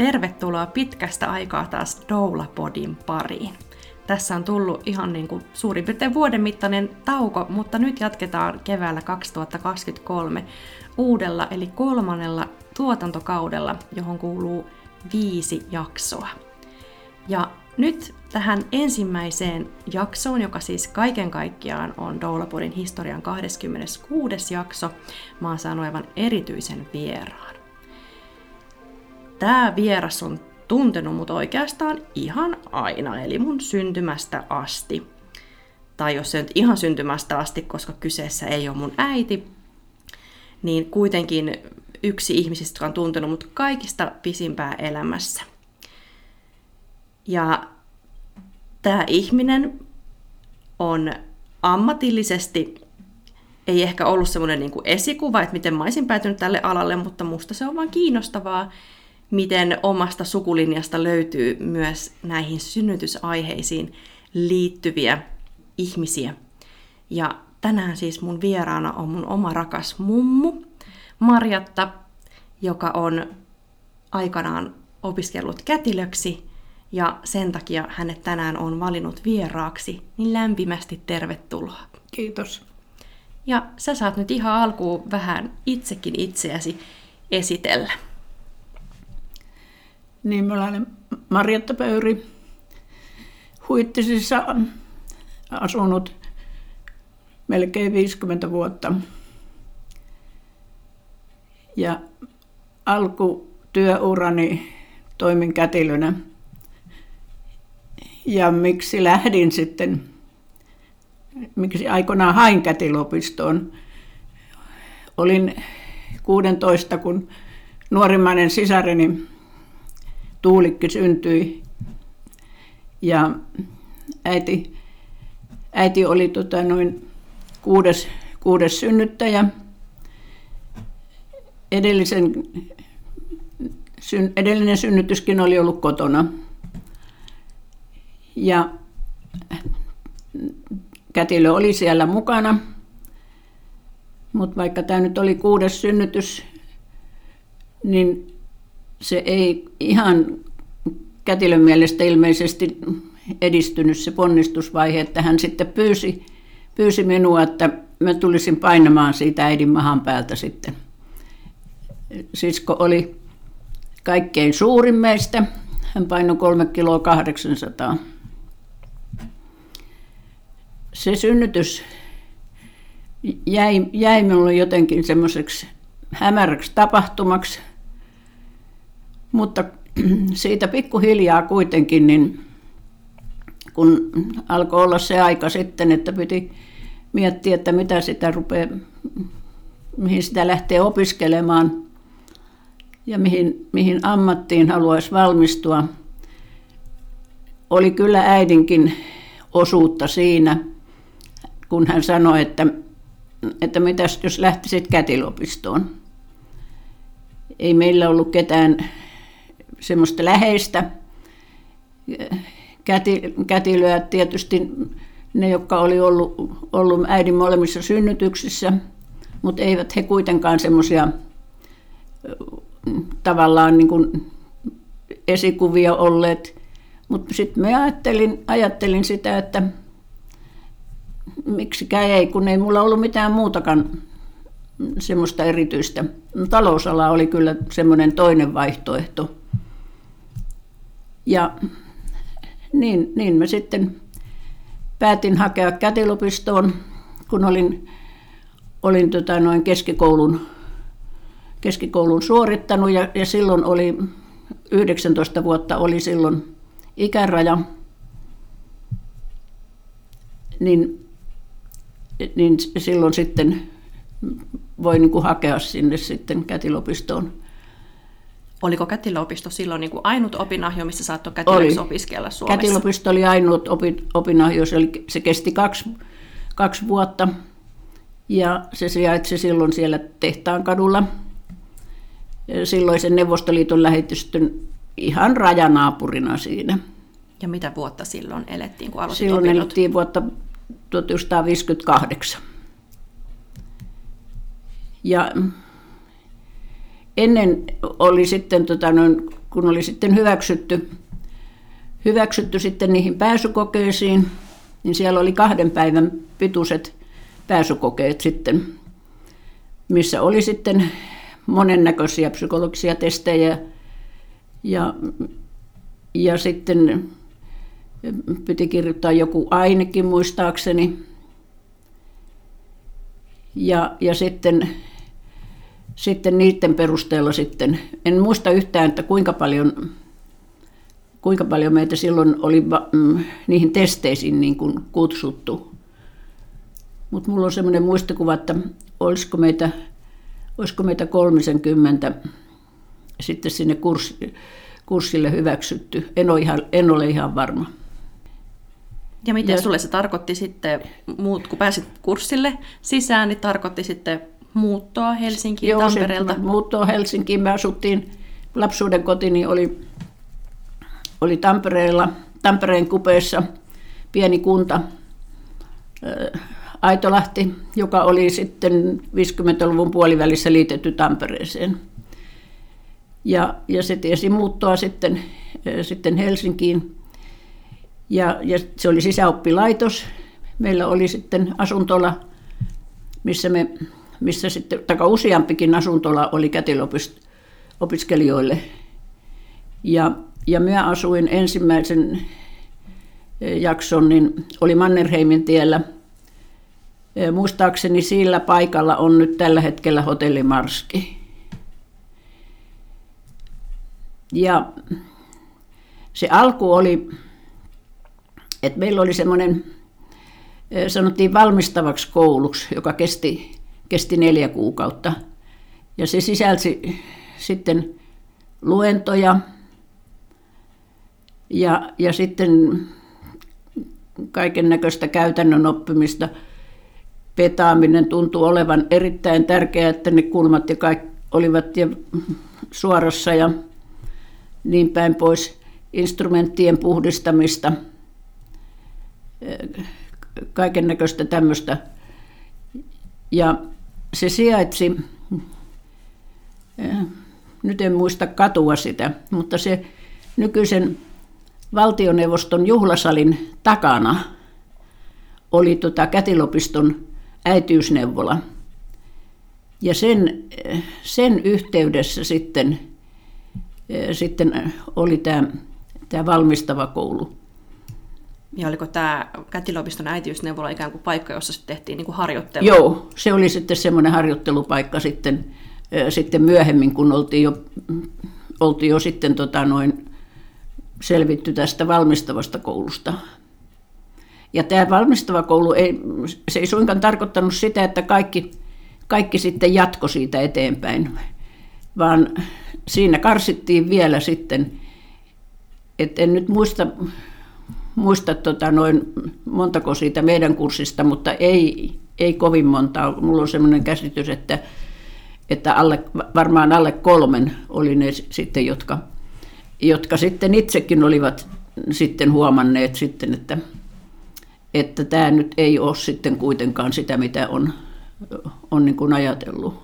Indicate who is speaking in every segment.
Speaker 1: Tervetuloa pitkästä aikaa taas Doula-podin pariin. Tässä on tullut ihan niin kuin suurin piirtein vuoden mittainen tauko, mutta nyt jatketaan keväällä 2023 uudella eli kolmannella tuotantokaudella, johon kuuluu viisi jaksoa. Ja nyt tähän ensimmäiseen jaksoon, joka siis kaiken kaikkiaan on Doulapodin historian 26. jakso, mä oon saanut aivan erityisen vieraan. Tämä vieras on tuntenut mut oikeastaan ihan aina, eli mun syntymästä asti. Tai jos se nyt ihan syntymästä asti, koska kyseessä ei ole mun äiti, niin kuitenkin yksi ihmisistä, jotka on tuntenut mut kaikista pisimpää elämässä. Ja tämä ihminen on ammatillisesti ei ehkä ollut semmoinen niin esikuva, että miten mä olisin päätynyt tälle alalle, mutta musta se on vaan kiinnostavaa, miten omasta sukulinjasta löytyy myös näihin synnytysaiheisiin liittyviä ihmisiä. Ja tänään siis mun vieraana on mun oma rakas mummu, Marjatta, joka on aikanaan opiskellut kätilöksi ja sen takia hänet tänään on valinnut vieraaksi, niin lämpimästi tervetuloa.
Speaker 2: Kiitos.
Speaker 1: Ja sä saat nyt ihan alkuun vähän itsekin itseäsi esitellä.
Speaker 2: Niin, mä olen Marjatta Pöyri, Huittisissa asunut melkein 50 vuotta. Ja alkutyöurani toimin kätilönä. Ja miksi lähdin sitten, miksi aikoinaan hain kätilopistoon. Olin 16, kun nuorimmainen sisareni Tuulikki syntyi. Ja äiti, äiti oli tota noin kuudes, kuudes synnyttäjä. Edellisen, syn, edellinen synnytyskin oli ollut kotona. Ja kätilö oli siellä mukana. Mutta vaikka tämä nyt oli kuudes synnytys, niin se ei ihan kätilön mielestä ilmeisesti edistynyt se ponnistusvaihe, että hän sitten pyysi, pyysi minua, että mä tulisin painamaan siitä äidin mahan päältä sitten. Sisko oli kaikkein suurin meistä. Hän painoi 3 kiloa 800. Se synnytys jäi, jäi minulle jotenkin semmoiseksi hämäräksi tapahtumaksi, mutta siitä pikkuhiljaa kuitenkin, niin kun alkoi olla se aika sitten, että piti miettiä, että mitä sitä rupeaa, mihin sitä lähtee opiskelemaan ja mihin, mihin ammattiin haluaisi valmistua. Oli kyllä äidinkin osuutta siinä, kun hän sanoi, että, että mitäs jos lähtisit kätilopistoon. Ei meillä ollut ketään semmoista läheistä käti, kätilöä. Tietysti ne, jotka oli ollut, ollut äidin molemmissa synnytyksissä, mutta eivät he kuitenkaan semmoisia tavallaan niin kuin esikuvia olleet. Mutta sitten mä ajattelin, ajattelin sitä, että miksikään ei, kun ei mulla ollut mitään muutakaan semmoista erityistä. Talousala oli kyllä semmoinen toinen vaihtoehto. Ja niin, niin mä sitten päätin hakea kätilopistoon, kun olin, olin tota noin keskikoulun, keskikoulun suorittanut ja, ja silloin oli 19 vuotta oli silloin ikäraja, niin, niin silloin sitten voi niin hakea sinne sitten kätilopistoon.
Speaker 1: Oliko kätilöopisto silloin niin kuin ainut opinahjo, missä saattoi kätilöksi opiskella Suomessa?
Speaker 2: Kätilöopisto oli ainut opi, opinahjo, se, oli, se kesti kaksi, kaksi vuotta ja se sijaitsi silloin siellä Tehtaan kadulla silloisen Neuvostoliiton lähetystön ihan rajanaapurina siinä.
Speaker 1: Ja mitä vuotta silloin elettiin, kun aloitit
Speaker 2: Silloin
Speaker 1: opinnot?
Speaker 2: elettiin vuotta 1958. Ja ennen oli sitten, tota, noin, kun oli sitten hyväksytty, hyväksytty sitten niihin pääsykokeisiin, niin siellä oli kahden päivän pituiset pääsykokeet sitten, missä oli sitten monennäköisiä psykologisia testejä ja, ja sitten piti kirjoittaa joku ainekin muistaakseni. Ja, ja sitten, sitten niiden perusteella sitten, en muista yhtään, että kuinka paljon, kuinka paljon meitä silloin oli mm, niihin testeisiin niin kuin kutsuttu. Mutta mulla on semmoinen muistikuva, että olisiko meitä, olisiko meitä 30 sitten sinne kurssi, kurssille hyväksytty. En ole, ihan, en ole ihan varma.
Speaker 1: Ja miten ja... sulle se tarkoitti sitten, muut, kun pääsit kurssille sisään, niin tarkoitti sitten muuttoa Helsinkiin Joo, Tampereelta?
Speaker 2: Joo, muuttoa Helsinkiin. Me asuttiin, lapsuuden kotini oli, oli Tampereella, Tampereen kupeessa, pieni kunta, Aitolahti, joka oli sitten 50-luvun puolivälissä liitetty Tampereeseen. Ja, ja se tiesi muuttoa sitten, sitten Helsinkiin ja, ja se oli sisäoppilaitos. Meillä oli sitten asuntola, missä, me, missä sitten, taka useampikin asuntola oli kätilöopiskelijoille. Ja, ja minä asuin ensimmäisen e, jakson, niin oli Mannerheimin tiellä. E, muistaakseni sillä paikalla on nyt tällä hetkellä hotelli Marski. Ja se alku oli et meillä oli semmoinen, sanottiin valmistavaksi kouluksi, joka kesti, kesti neljä kuukautta. Ja se sisälsi sitten luentoja ja, ja sitten kaiken näköistä käytännön oppimista. Petaaminen tuntui olevan erittäin tärkeää, että ne kulmat ja kaikki olivat suorassa ja niin päin pois. Instrumenttien puhdistamista – kaiken näköistä tämmöistä. Ja se sijaitsi, nyt en muista katua sitä, mutta se nykyisen valtioneuvoston juhlasalin takana oli tota kätilopiston äitiysneuvola. Ja sen, sen yhteydessä sitten, sitten oli tämä, tämä valmistava koulu.
Speaker 1: Ja oliko tämä kätilöopiston äitiysneuvola ikään kuin paikka, jossa sitten tehtiin niin kuin harjoittelua?
Speaker 2: Joo, se oli sitten semmoinen harjoittelupaikka sitten, sitten myöhemmin, kun oltiin jo, oltiin jo sitten tota noin selvitty tästä valmistavasta koulusta. Ja tämä valmistava koulu, ei, se ei suinkaan tarkoittanut sitä, että kaikki, kaikki sitten jatko siitä eteenpäin, vaan siinä karsittiin vielä sitten, että en nyt muista muista tota noin montako siitä meidän kurssista, mutta ei, ei kovin montaa. Mulla on sellainen käsitys, että, että alle, varmaan alle kolmen oli ne sitten, jotka, jotka sitten itsekin olivat sitten huomanneet sitten, että, että tämä nyt ei ole sitten kuitenkaan sitä, mitä on, on niin kuin ajatellut,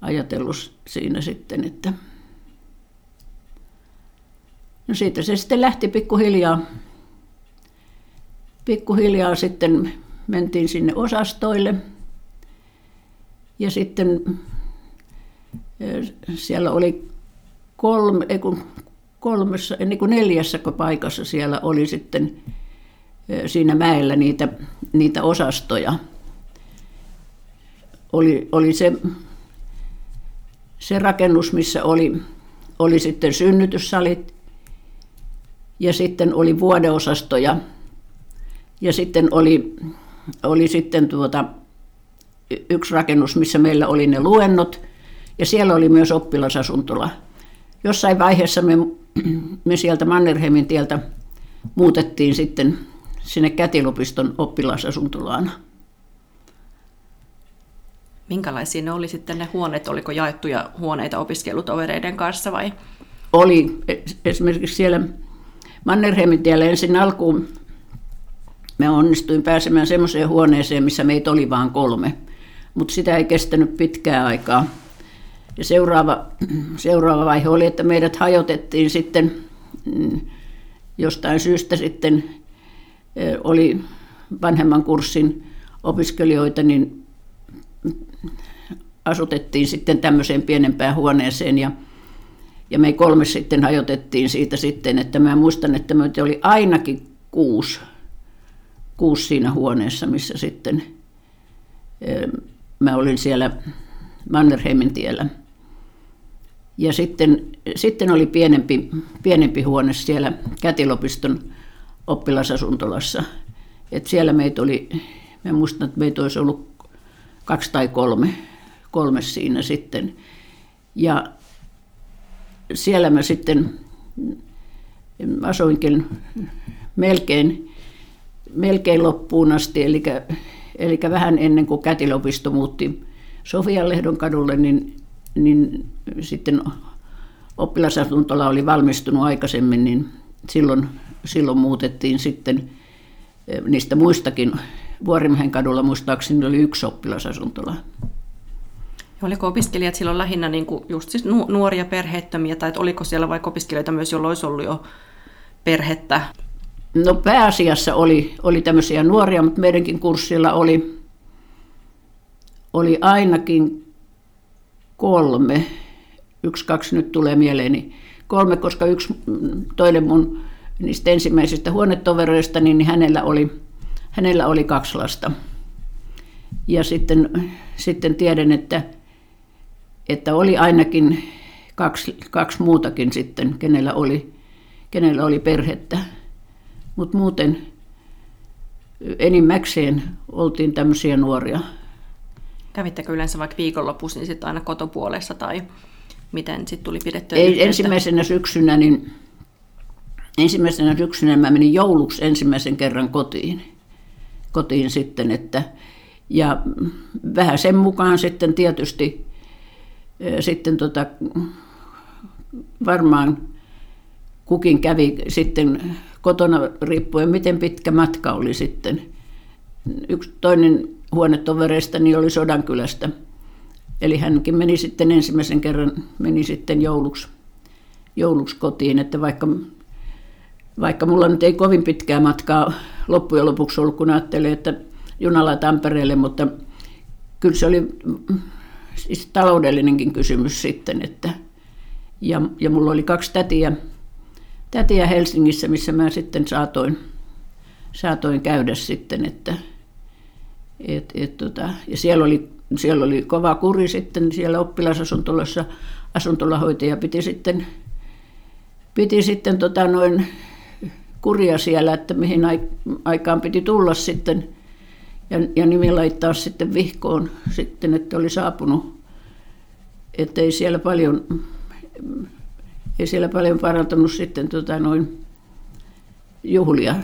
Speaker 2: ajatellut siinä sitten, että No siitä se sitten lähti pikkuhiljaa. Pikkuhiljaa sitten mentiin sinne osastoille. Ja sitten siellä oli kolme, ei kun kolmessa, niin kuin neljässä paikassa siellä oli sitten siinä mäellä niitä, niitä osastoja. Oli, oli se, se rakennus, missä oli, oli sitten synnytyssalit ja sitten oli vuodeosastoja ja sitten oli, oli sitten tuota, yksi rakennus, missä meillä oli ne luennot ja siellä oli myös oppilasasuntola. jossain vaiheessa me, me sieltä Mannerheimin tieltä muutettiin sitten sinne Kätilopiston oppilasasuntolaan.
Speaker 1: Minkälaisia ne oli sitten ne huoneet? Oliko jaettuja huoneita opiskelutovereiden kanssa vai?
Speaker 2: Oli esimerkiksi siellä Mannerheimin tiellä ensin alkuun me onnistuin pääsemään semmoiseen huoneeseen, missä meitä oli vain kolme. Mutta sitä ei kestänyt pitkää aikaa. Ja seuraava, seuraava vaihe oli, että meidät hajotettiin sitten mm, jostain syystä sitten oli vanhemman kurssin opiskelijoita, niin asutettiin sitten tämmöiseen pienempään huoneeseen ja, ja me kolme sitten hajotettiin siitä sitten, että mä muistan, että meitä oli ainakin kuusi, kuusi siinä huoneessa, missä sitten mä olin siellä Mannerheimin tiellä. Ja sitten, sitten oli pienempi, pienempi huone siellä Kätilopiston oppilasasuntolassa. Et siellä meitä oli, mä muistan, että meitä olisi ollut kaksi tai kolme, kolme siinä sitten. Ja siellä mä sitten asuinkin melkein, melkein loppuun asti, eli, eli vähän ennen kuin Kätilopisto muutti Sofianlehdon kadulle, niin, niin sitten oppilasasuntola oli valmistunut aikaisemmin, niin silloin, silloin muutettiin sitten eh, niistä muistakin. Vuorimähen kadulla muistaakseni oli yksi oppilasasuntola.
Speaker 1: Oliko opiskelijat silloin lähinnä niin kuin just siis nuoria perheettömiä, tai oliko siellä vaikka opiskelijoita myös, joilla olisi ollut jo perhettä?
Speaker 2: No pääasiassa oli, oli tämmöisiä nuoria, mutta meidänkin kurssilla oli, oli ainakin kolme, yksi, kaksi nyt tulee mieleeni, kolme, koska yksi toinen mun niistä ensimmäisistä huonetovereista, niin hänellä oli, hänellä oli kaksi lasta. Ja sitten, sitten tiedän, että, että oli ainakin kaksi, kaksi muutakin sitten, kenellä oli, kenellä oli perhettä. Mutta muuten enimmäkseen oltiin tämmöisiä nuoria.
Speaker 1: Kävittekö yleensä vaikka viikonlopussa niin sitten aina kotopuolessa tai miten sitten tuli pidettyä
Speaker 2: Ei, ensimmäisenä syksynä, niin ensimmäisenä syksynä mä menin jouluksi ensimmäisen kerran kotiin. Kotiin sitten, että, ja vähän sen mukaan sitten tietysti sitten tota, varmaan kukin kävi sitten kotona riippuen, miten pitkä matka oli sitten. Yksi toinen huonetovereista niin oli Sodankylästä. Eli hänkin meni sitten ensimmäisen kerran meni sitten jouluksi, jouluksi kotiin, että vaikka, vaikka mulla nyt ei kovin pitkää matkaa loppujen lopuksi ollut, kun ajattelin, että junalla Tampereelle, mutta kyllä se oli siis taloudellinenkin kysymys sitten, että ja, ja mulla oli kaksi tätiä, tätiä Helsingissä, missä mä sitten saatoin, saatoin käydä sitten, että et, et, tota, ja siellä oli, siellä oli kova kuri sitten siellä oppilasasuntolassa, asuntolahoitaja piti sitten, piti sitten tota noin kuria siellä, että mihin aikaan piti tulla sitten ja, ja nimi laittaa sitten vihkoon sitten, että oli saapunut, että ei siellä paljon, ei siellä paljon parantunut sitten tota noin juhlia.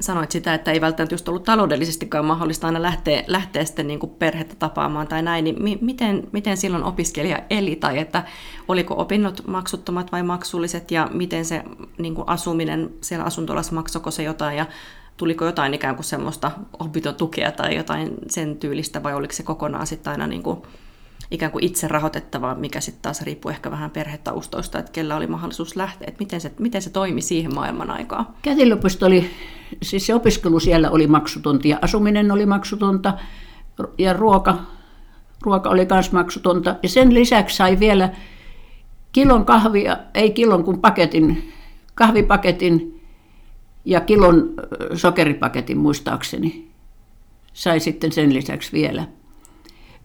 Speaker 1: Sanoit sitä, että ei välttämättä just ollut taloudellisestikaan mahdollista aina lähteä, lähteä sitten niin kuin perhettä tapaamaan tai näin, niin mi- miten, miten silloin opiskelija eli, tai että oliko opinnot maksuttomat vai maksulliset, ja miten se niin kuin asuminen siellä asuntolassa, maksoko se jotain, ja tuliko jotain ikään kuin semmoista opintotukea tai jotain sen tyylistä, vai oliko se kokonaan sitten aina niin kuin ikään kuin itse rahoitettavaa, mikä sitten taas riippuu ehkä vähän perhetaustoista, että kellä oli mahdollisuus lähteä, että miten se, miten se toimi siihen maailman aikaan.
Speaker 2: Kätilöpuisto oli, siis se opiskelu siellä oli maksutonta ja asuminen oli maksutonta ja ruoka, ruoka oli myös maksutonta. Ja sen lisäksi sai vielä kilon kahvia, ei kilon kuin paketin, kahvipaketin ja kilon sokeripaketin muistaakseni. Sai sitten sen lisäksi vielä.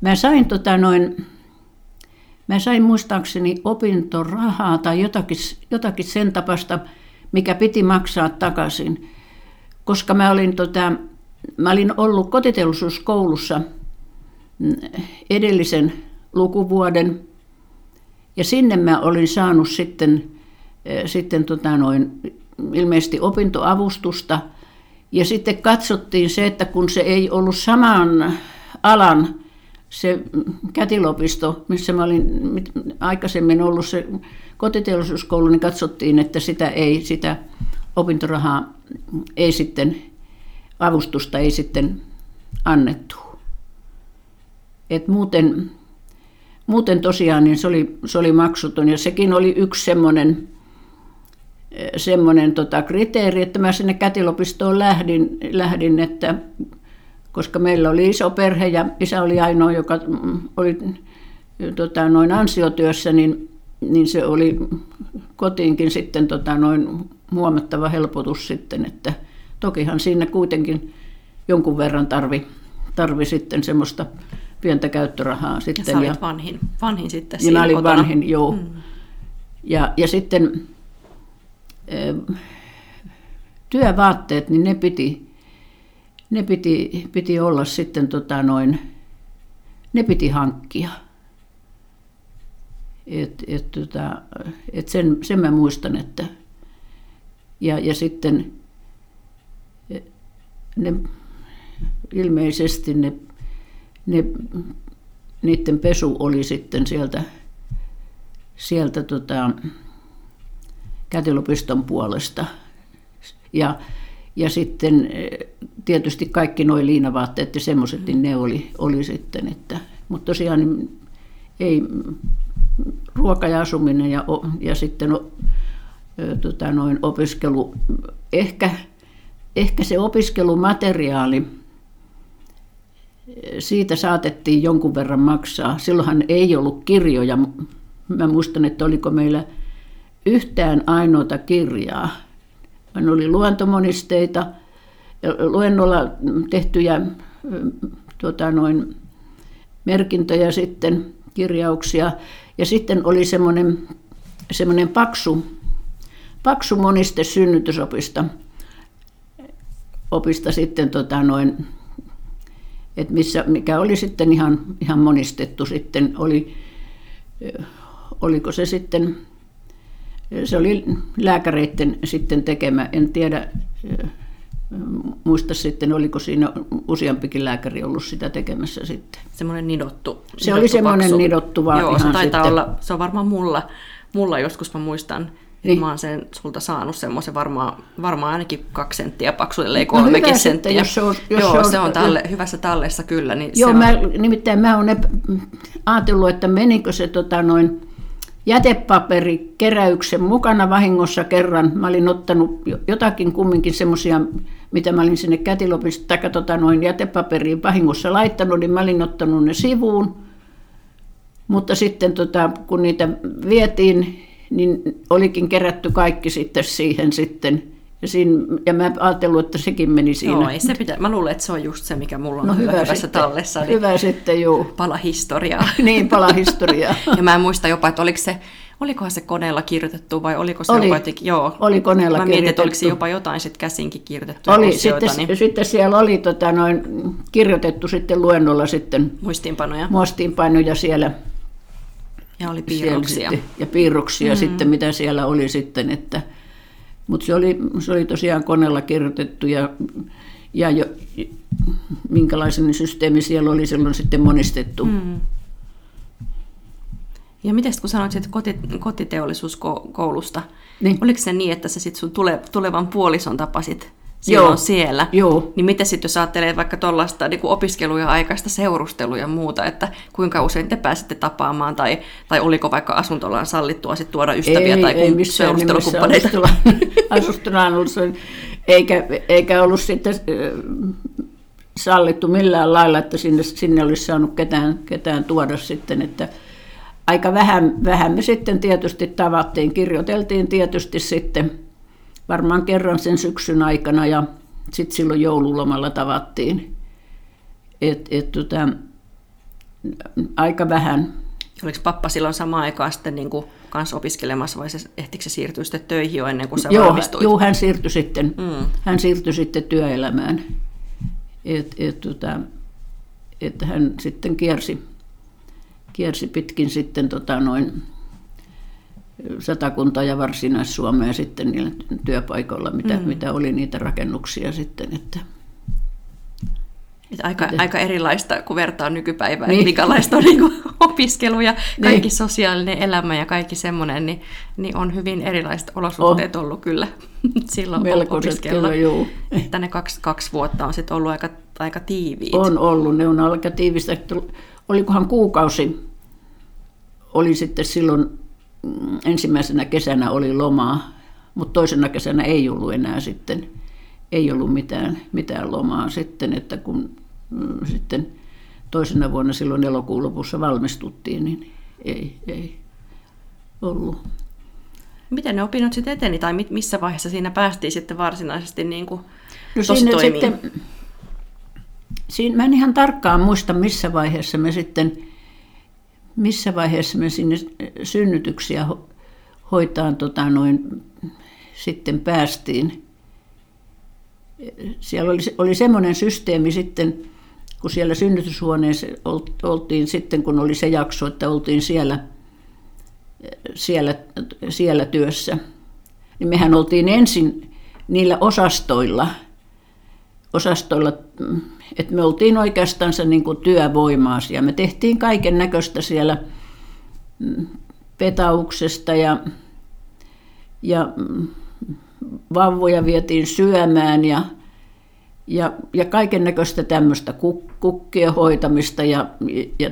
Speaker 2: Mä sain, tota noin, mä sain muistaakseni opintorahaa tai jotakin, jotakin sen tapasta, mikä piti maksaa takaisin. Koska mä olin, tota, mä olin ollut kotiteollisuuskoulussa edellisen lukuvuoden Ja sinne mä olin saanut sitten, sitten tota noin, ilmeisesti opintoavustusta. Ja sitten katsottiin se, että kun se ei ollut saman alan se kätilopisto, missä mä olin aikaisemmin ollut se kotiteollisuuskoulu, niin katsottiin, että sitä ei, sitä opintorahaa ei sitten, avustusta ei sitten annettu. Et muuten, muuten tosiaan niin se, oli, se oli maksuton ja sekin oli yksi semmoinen, semmoinen tota kriteeri, että mä sinne kätilopistoon lähdin, lähdin että koska meillä oli iso perhe ja isä oli ainoa, joka oli tota, noin ansiotyössä, niin, niin se oli kotiinkin sitten tota, noin huomattava helpotus sitten, että tokihan siinä kuitenkin jonkun verran tarvi, tarvi sitten semmoista pientä käyttörahaa. Sitten.
Speaker 1: Ja sä olit vanhin, vanhin sitten
Speaker 2: ja mä olin kotona. vanhin, joo. Mm. Ja, ja sitten työvaatteet, niin ne piti, ne piti, piti olla sitten tota noin, ne piti hankkia. Et, et, tota, et sen, sen mä muistan, että ja, ja sitten ne, ilmeisesti ne, ne, niiden pesu oli sitten sieltä, sieltä tota, kätilopiston puolesta. Ja, ja sitten tietysti kaikki nuo liinavaatteet ja semmoiset, niin ne oli, oli sitten. Että, mutta tosiaan niin ei ruoka ja asuminen ja, ja sitten tota, noin opiskelu, ehkä, ehkä se opiskelumateriaali, siitä saatettiin jonkun verran maksaa. Silloinhan ei ollut kirjoja. Mä muistan, että oliko meillä yhtään ainoata kirjaa. Ne oli luontomonisteita, luennolla tehtyjä tota noin, merkintöjä sitten, kirjauksia. Ja sitten oli semmoinen, semmoinen paksu paksu moniste synnytysopista opista sitten tota noin, et missä, mikä oli sitten ihan, ihan monistettu sitten, oli, oliko se sitten, se oli lääkäreiden sitten tekemä, en tiedä, muista sitten, oliko siinä useampikin lääkäri ollut sitä tekemässä sitten.
Speaker 1: Semmoinen nidottu.
Speaker 2: Se nidottu oli semmoinen nidottu vaan
Speaker 1: Joo, se taitaa sitten. olla, se on varmaan mulla, mulla joskus mä muistan, niin. Mä oon sen sulta saanut semmoisen varmaan, varmaan ainakin kaksi senttiä paksuille, ei kolmekin no senttiä. Sitten, jos se on, jos Joo, se on, se on talle, hyvässä tallessa kyllä. Niin
Speaker 2: Joo,
Speaker 1: se
Speaker 2: mä, on... nimittäin mä oon ajatellut, että menikö se tota, noin jätepaperikeräyksen mukana vahingossa kerran. Mä olin ottanut jotakin kumminkin semmoisia, mitä mä olin sinne kätilopista, tai tota, noin jätepaperiin vahingossa laittanut, niin mä olin ottanut ne sivuun. Mutta sitten tota, kun niitä vietiin niin olikin kerätty kaikki sitten siihen sitten. Ja, siinä, ja mä ajattelin, että sekin meni siinä.
Speaker 1: Joo, ei se pitää. Mä luulen, että se on just se, mikä mulla on no, hyvä hyvässä sitten, tallessa.
Speaker 2: Niin hyvä sitten, joo.
Speaker 1: Pala historiaa.
Speaker 2: niin, pala historiaa.
Speaker 1: ja mä en muista jopa, että oliko se, olikohan se koneella kirjoitettu vai oliko se
Speaker 2: oli,
Speaker 1: jopa jotenkin, joo.
Speaker 2: Oli koneella
Speaker 1: mä
Speaker 2: mietin,
Speaker 1: että oliko se jopa jotain sitten käsinkin kirjoitettu.
Speaker 2: Oli, osioita, sitten, niin... sitten siellä oli tota, noin, kirjoitettu sitten luennolla sitten
Speaker 1: muistiinpanoja.
Speaker 2: muistiinpanoja siellä
Speaker 1: ja oli piirroksia.
Speaker 2: Sitten, ja piirroksia mm. sitten, mitä siellä oli sitten. Että, mutta se oli, se oli tosiaan koneella kirjoitettu ja, ja jo, minkälaisen systeemi siellä oli silloin sitten monistettu. Mm.
Speaker 1: Ja miten kun sanoit että koti, kotiteollisuuskoulusta, niin. oliko se niin, että sä sit sun tule, tulevan puolison tapasit silloin Joo. siellä.
Speaker 2: Joo.
Speaker 1: Niin miten sitten jos ajattelee vaikka tuollaista niin opiskeluja aikaista seurustelua ja muuta, että kuinka usein te pääsitte tapaamaan tai, tai oliko vaikka asuntolaan sallittua sit tuoda ystäviä
Speaker 2: ei,
Speaker 1: tai
Speaker 2: ei seurustelukumppaneita? Asuntolaan ollut eikä, eikä ollut sitten sallittu millään lailla, että sinne, sinne olisi saanut ketään, ketään tuoda sitten, että aika vähän, vähän me sitten tietysti tavattiin, kirjoiteltiin tietysti sitten varmaan kerran sen syksyn aikana ja sitten silloin joululomalla tavattiin. Et, et, tota, aika vähän.
Speaker 1: Oliko pappa silloin samaan aikaan sitten niin kuin kanssa opiskelemassa vai se, ehtikö se siirtyä sitten töihin jo ennen kuin sä
Speaker 2: joo, valmistuit? Joo, hän siirtyi sitten, mm. hän siirtyi sitten työelämään. Et, et, tota, että hän sitten kiersi, kiersi pitkin sitten tota noin Satakunta ja Varsinais-Suomea sitten niillä työpaikoilla, mitä, mm. mitä oli niitä rakennuksia sitten. Että
Speaker 1: että aika, aika erilaista, kun vertaa nykypäivään, niin. minkälaista on niin kuin, opiskelu ja kaikki niin. sosiaalinen elämä ja kaikki semmoinen, niin, niin on hyvin erilaiset olosuhteet oh. ollut kyllä silloin Melkoiset, opiskella. Kyllä, juu. Että ne kaksi, kaksi vuotta on sitten ollut aika, aika tiiviit.
Speaker 2: On ollut, ne on aika tiivistä. Olikohan kuukausi, oli sitten silloin ensimmäisenä kesänä oli lomaa, mutta toisena kesänä ei ollut enää sitten ei ollut mitään, mitään lomaa sitten, että kun Mm, sitten toisena vuonna silloin elokuun lopussa valmistuttiin, niin ei, ei ollut.
Speaker 1: Miten ne opinnot sitten eteni, tai missä vaiheessa siinä päästiin sitten varsinaisesti niin kuin
Speaker 2: no siinä sitten, siinä, mä en ihan tarkkaan muista, missä vaiheessa me sitten, missä vaiheessa me sinne synnytyksiä hoitaan tota noin, sitten päästiin. Siellä oli, oli semmoinen systeemi sitten, kun siellä synnytyshuoneessa oltiin sitten, kun oli se jakso, että oltiin siellä, siellä, siellä työssä, niin mehän oltiin ensin niillä osastoilla, osastoilla että me oltiin oikeastaan niin työvoimaa ja me tehtiin kaiken näköistä siellä mm, petauksesta ja, ja mm, vauvoja vietiin syömään ja ja, ja kaiken näköistä tämmöistä kuk, kukkien hoitamista ja, ja,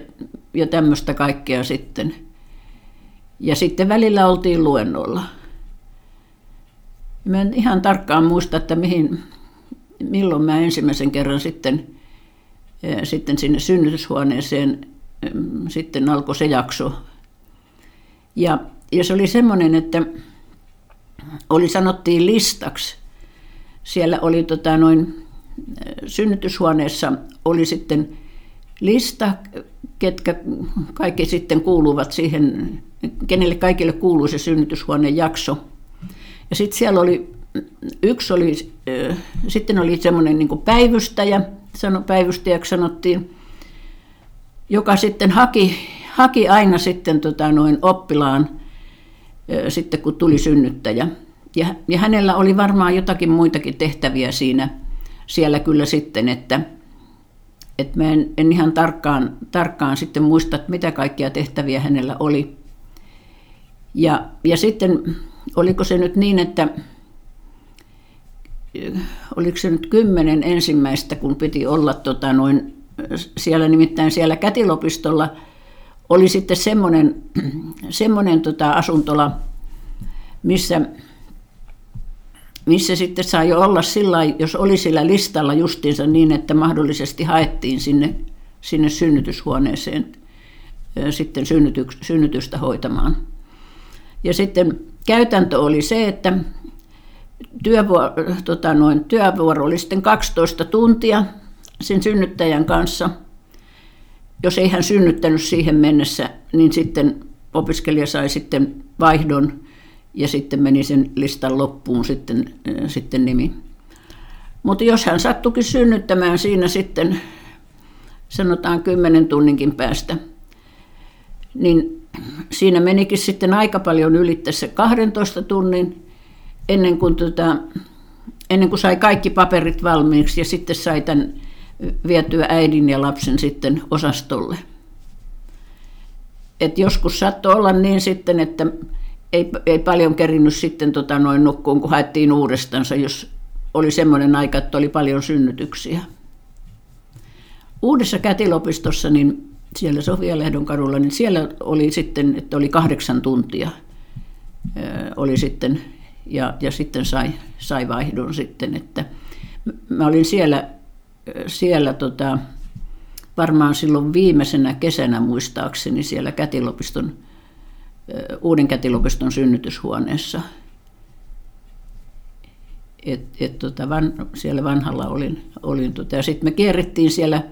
Speaker 2: ja tämmöistä kaikkea sitten. Ja sitten välillä oltiin luennolla. Mä en ihan tarkkaan muista, että mihin, milloin mä ensimmäisen kerran sitten, sitten sinne synnytyshuoneeseen sitten alkoi se jakso. Ja, ja se oli semmoinen, että oli sanottiin listaksi. Siellä oli tota noin synnytyshuoneessa oli sitten lista, ketkä kaikki sitten kuuluvat siihen, kenelle kaikille kuuluu se synnytyshuoneen jakso. Ja sitten siellä oli, yksi oli, sitten oli semmoinen niin päivystäjä, sano, päivystäjäksi sanottiin, joka sitten haki, haki aina sitten tota noin oppilaan, sitten kun tuli synnyttäjä. Ja, ja hänellä oli varmaan jotakin muitakin tehtäviä siinä siellä kyllä sitten, että, että mä en, en ihan tarkkaan, tarkkaan sitten muista, että mitä kaikkia tehtäviä hänellä oli. Ja, ja sitten oliko se nyt niin, että oliko se nyt kymmenen ensimmäistä, kun piti olla tota noin, siellä nimittäin siellä Kätilopistolla oli sitten semmoinen, semmoinen tota asuntola, missä missä sitten sai olla sillä jos oli sillä listalla justiinsa niin, että mahdollisesti haettiin sinne, sinne synnytyshuoneeseen sitten synnytystä hoitamaan. Ja sitten käytäntö oli se, että työvuoro, tota noin, työvuoro oli sitten 12 tuntia sen synnyttäjän kanssa. Jos ei hän synnyttänyt siihen mennessä, niin sitten opiskelija sai sitten vaihdon ja sitten meni sen listan loppuun sitten, äh, sitten nimi. Mutta jos hän sattukin synnyttämään siinä sitten, sanotaan kymmenen tunninkin päästä, niin siinä menikin sitten aika paljon ylittää se 12 tunnin ennen kuin, tota, ennen kuin sai kaikki paperit valmiiksi ja sitten sai tämän vietyä äidin ja lapsen sitten osastolle. Et joskus saattoi olla niin sitten, että ei, ei paljon kerinnyt sitten tota noin nukkuun, kun haettiin uudestansa, jos oli semmoinen aika, että oli paljon synnytyksiä. Uudessa kätilopistossa, niin siellä Sofia-Lehdon kadulla, niin siellä oli sitten, että oli kahdeksan tuntia oli sitten, ja, ja sitten sai, sai vaihdon sitten, että mä olin siellä, siellä tota, varmaan silloin viimeisenä kesänä muistaakseni siellä kätilopiston Uuden kätilopiston synnytyshuoneessa. Et, et tota van, siellä vanhalla olin. olin tota, ja sitten me kierrettiin siellä,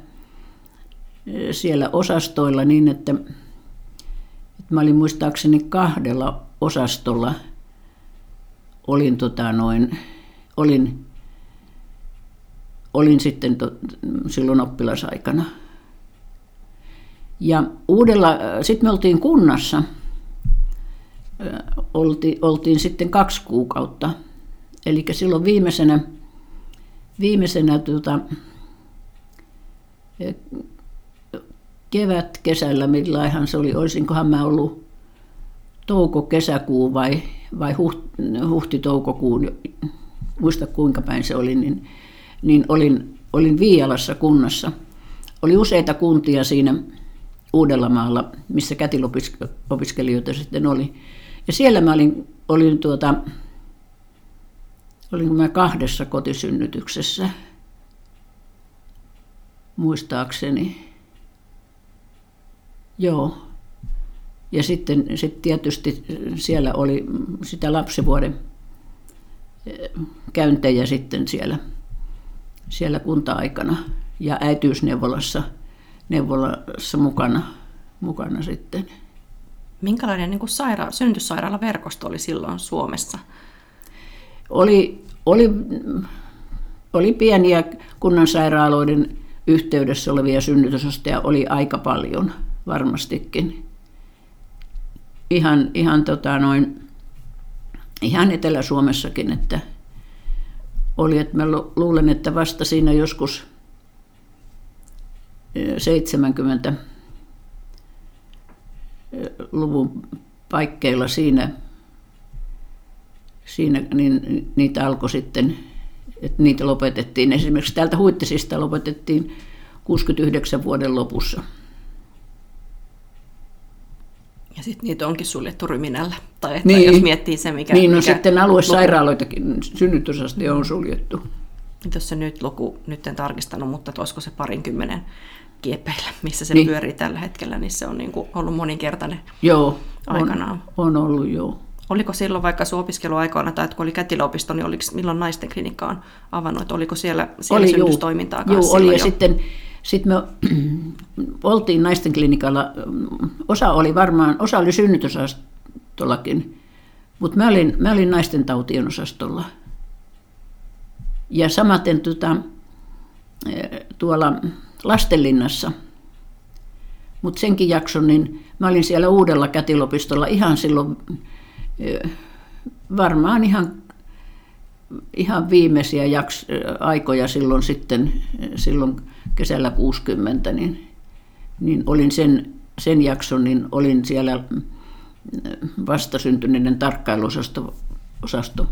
Speaker 2: siellä osastoilla niin, että, että mä olin muistaakseni kahdella osastolla olin, tota noin, olin, olin sitten to, silloin oppilasaikana. Ja uudella, sitten me oltiin kunnassa – oltiin, oltiin sitten kaksi kuukautta. Eli silloin viimeisenä, viimeisenä tuota, kevät kesällä, millaihan se oli, olisinkohan mä ollut touko-kesäkuu vai, vai huhti-toukokuun, muista kuinka päin se oli, niin, niin olin, olin Viialassa kunnassa. Oli useita kuntia siinä Uudellamaalla, missä kätilopiskelijoita sitten oli. Ja siellä mä olin, olin tuota, olinko mä kahdessa kotisynnytyksessä, muistaakseni. Joo. Ja sitten sit tietysti siellä oli sitä lapsivuoden eh, käyntejä sitten siellä, siellä kunta-aikana ja äitiysneuvolassa neuvolassa mukana, mukana sitten.
Speaker 1: Minkälainen niin saira- synnytyssairaalaverkosto oli silloin Suomessa?
Speaker 2: Oli, oli, oli pieniä kunnan sairaaloiden yhteydessä olevia synnytysostoja, oli aika paljon varmastikin. Ihan, ihan, tota noin, ihan Etelä-Suomessakin, että oli, että mä luulen, että vasta siinä joskus 70 luvun paikkeilla siinä, siinä niin niitä alkoi sitten, että niitä lopetettiin. Esimerkiksi täältä Huittisista lopetettiin 69 vuoden lopussa.
Speaker 1: Ja sitten niitä onkin suljettu ryminällä. Tai että niin. jos miettii se, mikä...
Speaker 2: Niin, no
Speaker 1: mikä
Speaker 2: sitten aluesairaaloitakin synnytysaste on suljettu.
Speaker 1: Tuossa nyt luku, nyt en tarkistanut, mutta olisiko se parinkymmenen kiepeillä, missä se niin. pyörii tällä hetkellä, niin se on niin kuin ollut moninkertainen
Speaker 2: joo,
Speaker 1: aikanaan.
Speaker 2: On, on ollut, joo.
Speaker 1: Oliko silloin vaikka sun opiskeluaikoina, tai kun oli kätilöopisto, niin oliko, milloin naisten klinikka on avannut, että oliko siellä, siellä oli, synnytystoimintaa
Speaker 2: joo, joo, oli, ja jo? sitten sit me oltiin naisten klinikalla, osa oli varmaan, osa oli synnytysosastollakin, mutta mä olin, mä olin naisten tautien osastolla. Ja samaten tota, tuolla Lastenlinnassa. Mutta senkin jakson, niin mä olin siellä uudella kätilopistolla ihan silloin, varmaan ihan, ihan viimeisiä jaks, aikoja silloin sitten, silloin kesällä 60, niin, niin olin sen, sen jakson, niin olin siellä vastasyntyneiden tarkkailuosasto osasto.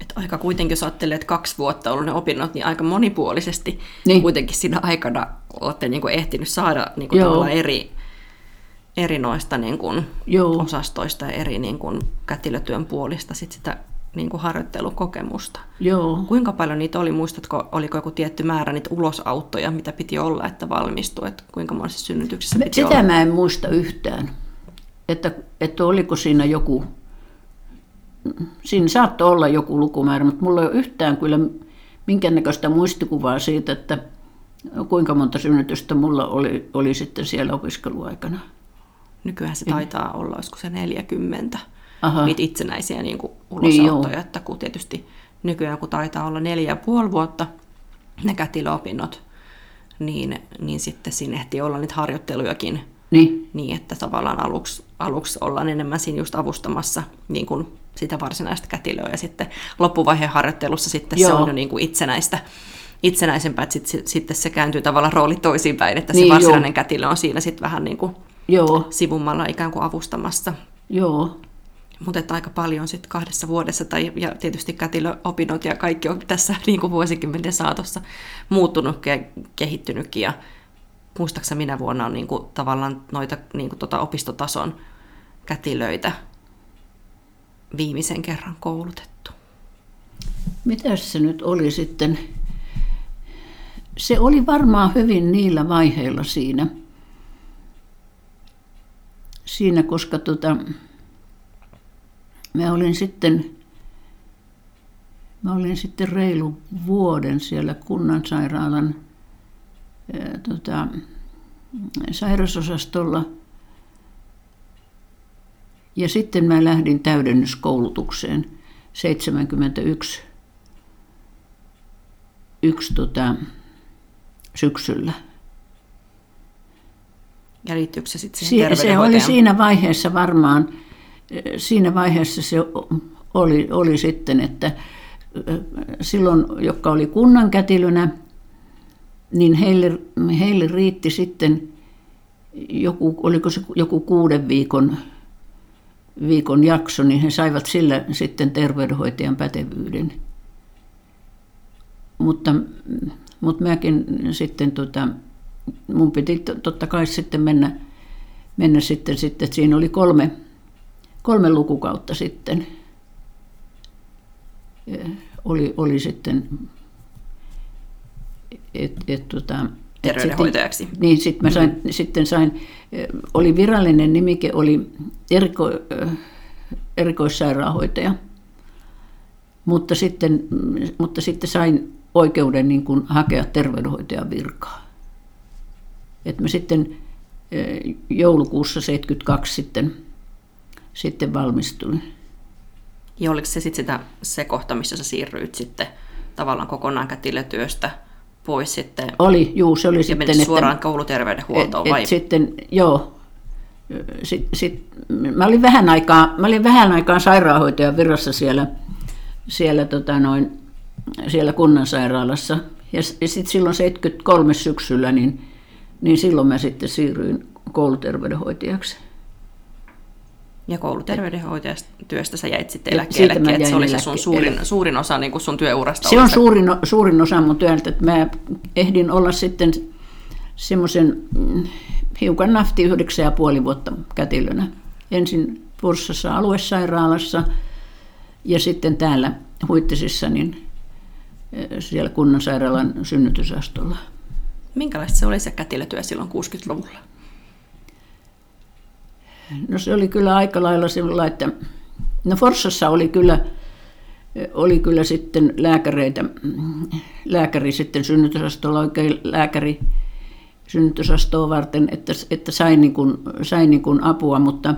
Speaker 1: Että aika kuitenkin, jos ajattelee, että kaksi vuotta ollut ne opinnot, niin aika monipuolisesti niin. kuitenkin siinä aikana olette niin kuin ehtinyt saada niin kuin tavallaan eri, eri noista niin kuin osastoista ja eri niin kuin kätilötyön puolista sit sitä niin kuin harjoittelukokemusta.
Speaker 2: Joo.
Speaker 1: Kuinka paljon niitä oli, muistatko, oliko joku tietty määrä niitä ulosauttoja, mitä piti olla, että valmistui, että kuinka monessa synnytyksessä piti
Speaker 2: Sitä
Speaker 1: olla?
Speaker 2: mä en muista yhtään, että, että oliko siinä joku siinä saattoi olla joku lukumäärä, mutta mulla ei ole yhtään kyllä minkäännäköistä muistikuvaa siitä, että kuinka monta synnytystä mulla oli, oli sitten siellä opiskeluaikana.
Speaker 1: Nykyään se taitaa olla, olisiko se 40 Aha. niitä itsenäisiä niin kuin ulosauttoja, niin, että kun tietysti nykyään kun taitaa olla neljä ja puoli vuotta ne kätilöopinnot, niin, niin sitten siinä ehti olla niitä harjoittelujakin niin. niin, että tavallaan aluksi, aluksi ollaan enemmän siinä just avustamassa niin kuin sitä varsinaista kätilöä ja sitten loppuvaiheen harjoittelussa sitten Joo. se on jo niin kuin itsenäistä, itsenäisempää, että sitten, sitten se kääntyy tavallaan rooli toisinpäin, että niin, se varsinainen jo. kätilö on siinä sitten vähän niin kuin Joo. sivummalla ikään kuin avustamassa.
Speaker 2: Joo.
Speaker 1: Mutta aika paljon sitten kahdessa vuodessa, tai, ja tietysti kätilöopinnot ja kaikki on tässä niin kuin vuosikymmenten saatossa muuttunut ja kehittynytkin, ja muistaakseni minä vuonna on niin kuin, tavallaan noita niin kuin, tota opistotason kätilöitä viimeisen kerran koulutettu.
Speaker 2: Mitäs se nyt oli sitten? Se oli varmaan hyvin niillä vaiheilla siinä, siinä koska tota, mä olin sitten Mä olin sitten reilu vuoden siellä kunnansairaalan ää, tota, sairasosastolla – ja sitten mä lähdin täydennyskoulutukseen 71 yksi, tota, syksyllä.
Speaker 1: Ja liittyykö se sitten siihen
Speaker 2: Se oli siinä vaiheessa varmaan, siinä vaiheessa se oli, oli sitten, että silloin, jotka oli kunnan kätilönä, niin heille, heille riitti sitten joku, oliko se joku kuuden viikon, viikon jakso, niin he saivat sillä sitten terveydenhoitajan pätevyyden. Mutta, mutta mäkin sitten, tota, mun piti totta kai sitten mennä, mennä sitten, sitten, että siinä oli kolme, kolme lukukautta sitten. Oli, oli sitten, että et, tota,
Speaker 1: terveydenhoitajaksi.
Speaker 2: Sitten, niin, sitten mä sain, mm-hmm. sitten sain, oli virallinen nimike, oli eriko, erikoissairaanhoitaja, mutta sitten, mutta sitten sain oikeuden niin kuin hakea terveydenhoitajan virkaa. Et mä sitten joulukuussa 72 sitten, sitten valmistuin.
Speaker 1: Ja oliko se sitten sitä, se kohta, missä sä siirryit sitten tavallaan kokonaan kätilötyöstä pois sitten?
Speaker 2: Oli, juu, se oli ja
Speaker 1: sitten. Ja suoraan että, kouluterveydenhuoltoon
Speaker 2: et, vai? Et sitten, joo. Sit, sit, mä, olin vähän aikaa, mä olin vähän aikaa sairaanhoitajan virassa siellä, siellä, tota noin, siellä kunnan sairaalassa. Ja, ja sitten silloin 73 syksyllä, niin, niin silloin mä sitten siirryin kouluterveydenhoitajaksi.
Speaker 1: Ja kouluterveydenhoitajastyöstä sä jäit sitten eläkkeellekin, että se oli se sun suurin, suurin osa niin kuin sun työurasta.
Speaker 2: Se on se... Suurin, suurin osa mun työltä, että mä ehdin olla sitten semmoisen mm, hiukan nafti yhdeksän ja puoli vuotta kätilönä. Ensin Purssassa aluesairaalassa ja sitten täällä Huittisissa niin eh, siellä kunnan sairaalan synnytysastolla.
Speaker 1: Minkälaista se oli se kätilötyö silloin 60-luvulla?
Speaker 2: No se oli kyllä aika lailla sillä, että no Forssassa oli kyllä, oli kyllä sitten lääkäreitä, lääkäri sitten synnytysastolla, oikein lääkäri synnytysastoa varten, että, että sain, niin kuin, sain niin kuin apua, mutta,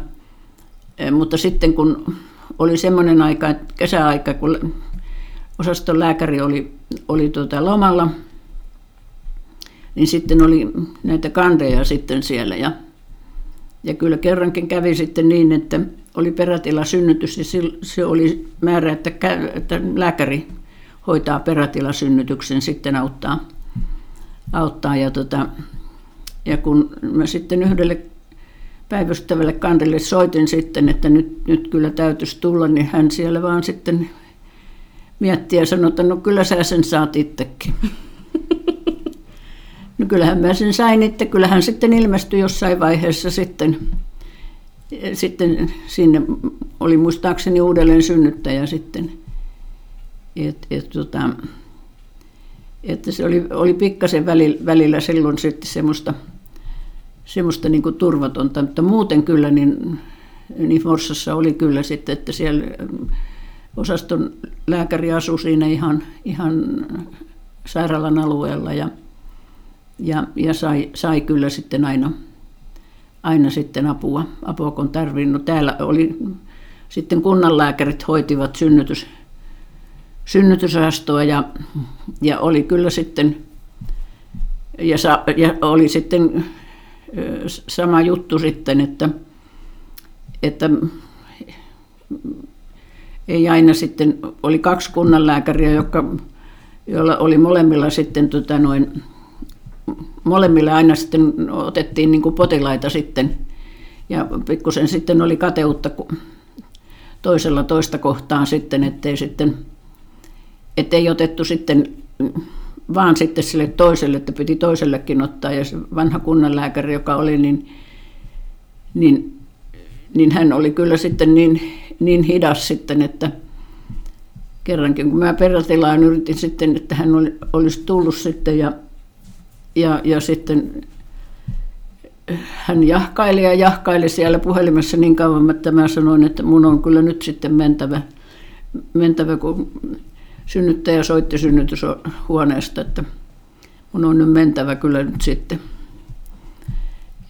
Speaker 2: mutta sitten kun oli semmoinen aika, että kesäaika, kun osaston lääkäri oli, oli tuota lomalla, niin sitten oli näitä kandeja sitten siellä ja ja kyllä kerrankin kävi sitten niin, että oli perätila synnytys ja se oli määrä, että, että lääkäri hoitaa perätilasynnytyksen, sitten auttaa. auttaa ja, tota, ja kun mä sitten yhdelle päivystävälle kandelle soitin sitten, että nyt, nyt kyllä täytyisi tulla, niin hän siellä vaan sitten mietti ja sanoi, että no kyllä sä sen saat itsekin. No kyllähän mä sen sain, että kyllähän sitten ilmestyi jossain vaiheessa sitten, sitten sinne oli muistaakseni uudelleen synnyttäjä sitten. Et, et, tota, että se oli, oli pikkasen välillä, välillä silloin sitten semmoista, semmoista niin kuin turvatonta, mutta muuten kyllä niin, niin Forssassa oli kyllä sitten, että siellä osaston lääkäri asui siinä ihan, ihan sairaalan alueella ja, ja, ja sai, sai kyllä sitten aina, aina sitten apua, apua kun tarvinnut. Täällä oli sitten kunnanlääkärit hoitivat synnytys, synnytysastoa ja, ja oli kyllä sitten ja, sa, ja oli sitten sama juttu sitten, että, että ei aina sitten, oli kaksi kunnanlääkäriä, jotka, joilla oli molemmilla sitten tota noin, molemmille aina sitten otettiin niin kuin potilaita sitten. Ja pikkusen sitten oli kateutta toisella toista kohtaan sitten, ettei sitten, ettei otettu sitten vaan sitten sille toiselle, että piti toisellekin ottaa. Ja se vanha kunnanlääkäri, joka oli, niin, niin, niin hän oli kyllä sitten niin, niin hidas sitten, että kerrankin kun mä perätilaan yritin sitten, että hän oli, olisi tullut sitten ja ja, ja sitten hän jahkaili ja jahkaili siellä puhelimessa niin kauan, että mä sanoin, että mun on kyllä nyt sitten mentävä, mentävä kun synnyttäjä soitti synnytyshuoneesta, että mun on nyt mentävä kyllä nyt sitten.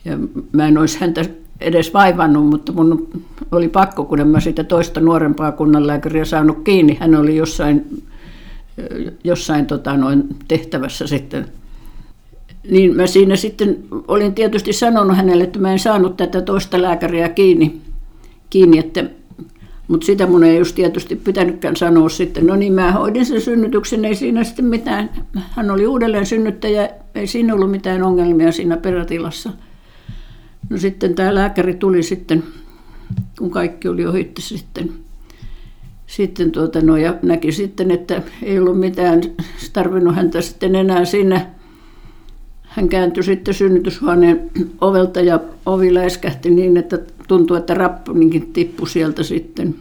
Speaker 2: Ja mä en olisi häntä edes vaivannut, mutta mun oli pakko, kun en mä sitä toista nuorempaa kunnanlääkäriä saanut kiinni. Hän oli jossain, jossain tota, noin tehtävässä sitten niin mä siinä sitten olin tietysti sanonut hänelle, että mä en saanut tätä toista lääkäriä kiinni, kiinni, että mutta sitä mun ei just tietysti pitänytkään sanoa sitten, no niin mä hoidin sen synnytyksen, ei siinä sitten mitään, hän oli uudelleen synnyttäjä, ei siinä ollut mitään ongelmia siinä perätilassa. No sitten tämä lääkäri tuli sitten, kun kaikki oli ohitti sitten, sitten tuota, no, ja näki sitten, että ei ollut mitään tarvinnut häntä sitten enää sinne. Hän kääntyi sitten synnytyshuoneen ovelta ja ovi läiskähti niin, että tuntui, että rappuninkin tippui sieltä sitten.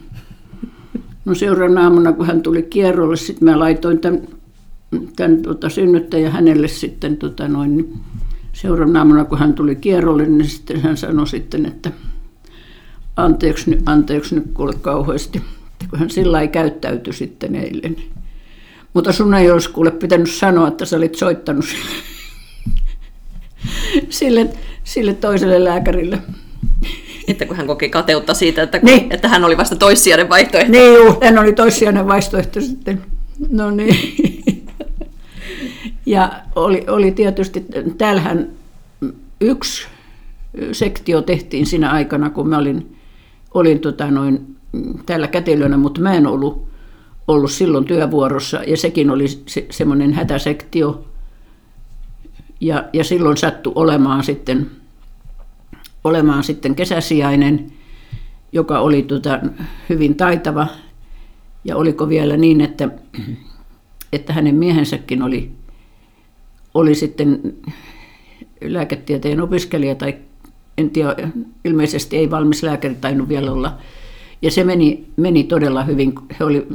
Speaker 2: No seuraavana aamuna, kun hän tuli kierrolle, sitten mä laitoin tämän, tämän tota, synnyttäjän hänelle sitten tota, noin, niin seuraavana aamuna, kun hän tuli kierrolle, niin sitten hän sanoi sitten, että anteeksi, anteeksi nyt kuule kauheasti, kun hän sillä ei käyttäytyi sitten eilen. Mutta sun ei olisi kuule pitänyt sanoa, että sä olit soittanut sille, sille toiselle lääkärille.
Speaker 1: Että kun hän koki kateutta siitä, että, kun, niin. että hän oli vasta toissijainen vaihtoehto.
Speaker 2: Niin, juu, hän oli toissijainen vaihtoehto sitten. No niin. Ja oli, oli tietysti, täällähän yksi sektio tehtiin siinä aikana, kun mä olin, olin tota noin, täällä kätilönä, mutta mä en ollut, ollut silloin työvuorossa, ja sekin oli se, semmoinen hätäsektio. Ja, ja silloin sattui olemaan sitten olemaan sitten kesäsijainen, joka oli tota hyvin taitava. Ja oliko vielä niin, että, että hänen miehensäkin oli, oli sitten lääketieteen opiskelija tai en tiedä, ilmeisesti ei valmis lääkäri tainnut vielä olla. Ja se meni, meni todella hyvin. He oli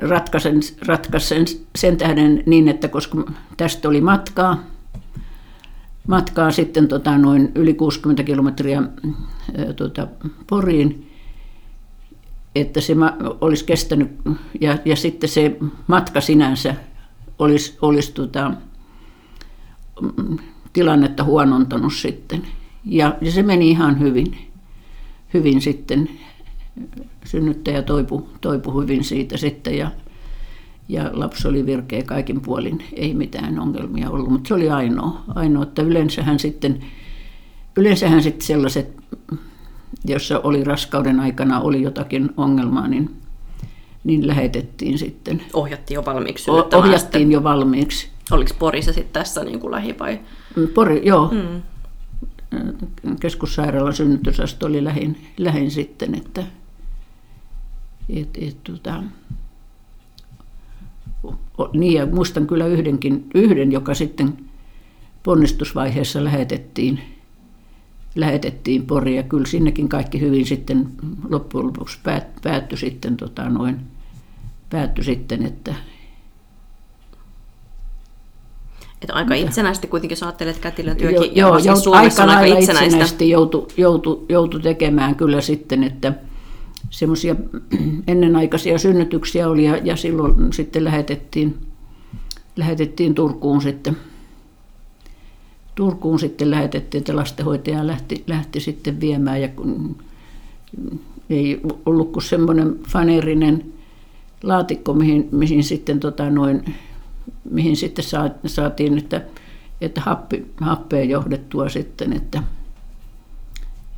Speaker 2: ratkaisen, ratkaisen sen tähden niin, että koska tästä oli matkaa, matkaa sitten tota, noin yli 60 kilometriä tota, Poriin, että se olisi kestänyt, ja, ja sitten se matka sinänsä olisi, olisi tota, tilannetta huonontanut sitten. Ja, ja se meni ihan hyvin, hyvin sitten. Synnyttäjä toipu, toipu hyvin siitä sitten ja ja lapsi oli virkeä kaikin puolin, ei mitään ongelmia ollut, mutta se oli ainoa, ainoa että yleensähän sitten, yleensähän sitten sellaiset, jossa oli raskauden aikana oli jotakin ongelmaa, niin, niin lähetettiin sitten.
Speaker 1: Ohjattiin jo valmiiksi
Speaker 2: Ohjattiin sitten. jo valmiiksi.
Speaker 1: Oliko Porissa sitten tässä niin kuin lähi vai?
Speaker 2: Mm, Pori, joo. Mm. Keskussairaalan synnytysasto oli lähin, lähin sitten, että et, et, tota, niin ja muistan kyllä yhdenkin, yhden, joka sitten ponnistusvaiheessa lähetettiin, lähetettiin Poriin ja kyllä sinnekin kaikki hyvin sitten loppujen lopuksi päät, päättyi sitten, tota noin, päättyi sitten, että
Speaker 1: että aika itsenäisesti kuitenkin, jos ajattelet, että kätilön työkin joo, Suomessa aika aika itsenäistä. itsenäisesti
Speaker 2: joutui joutu, joutu tekemään kyllä sitten, että semmoisia ennenaikaisia synnytyksiä oli ja, ja silloin sitten lähetettiin, lähetettiin Turkuun sitten. Turkuun sitten lähetettiin, että lastenhoitaja lähti, lähti sitten viemään ja kun ei ollut kuin semmoinen fanerinen laatikko, mihin, mihin sitten, tota noin, mihin sitten saatiin, että, että happi, happea johdettua sitten, että,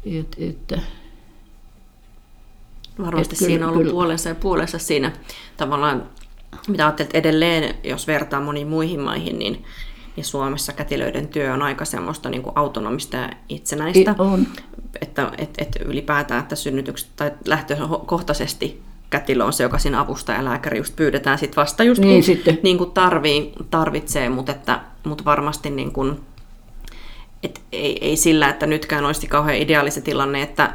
Speaker 2: että, että
Speaker 1: Varmasti kyllä, siinä on ollut kyllä. puolensa ja puolensa siinä tavallaan, mitä ajattelet edelleen, jos vertaa moniin muihin maihin, niin, niin Suomessa kätilöiden työ on aika semmoista niin kuin autonomista ja itsenäistä.
Speaker 2: On.
Speaker 1: Että et, et ylipäätään, että synnytykset tai lähtökohtaisesti kätilö on se, joka siinä avustajalääkäri just pyydetään sit vasta just niin, kun, sitten. Niin kuin tarvii, tarvitsee, mutta, että, mutta varmasti niin kuin, et ei, ei sillä, että nytkään olisi kauhean ideaalisi tilanne, että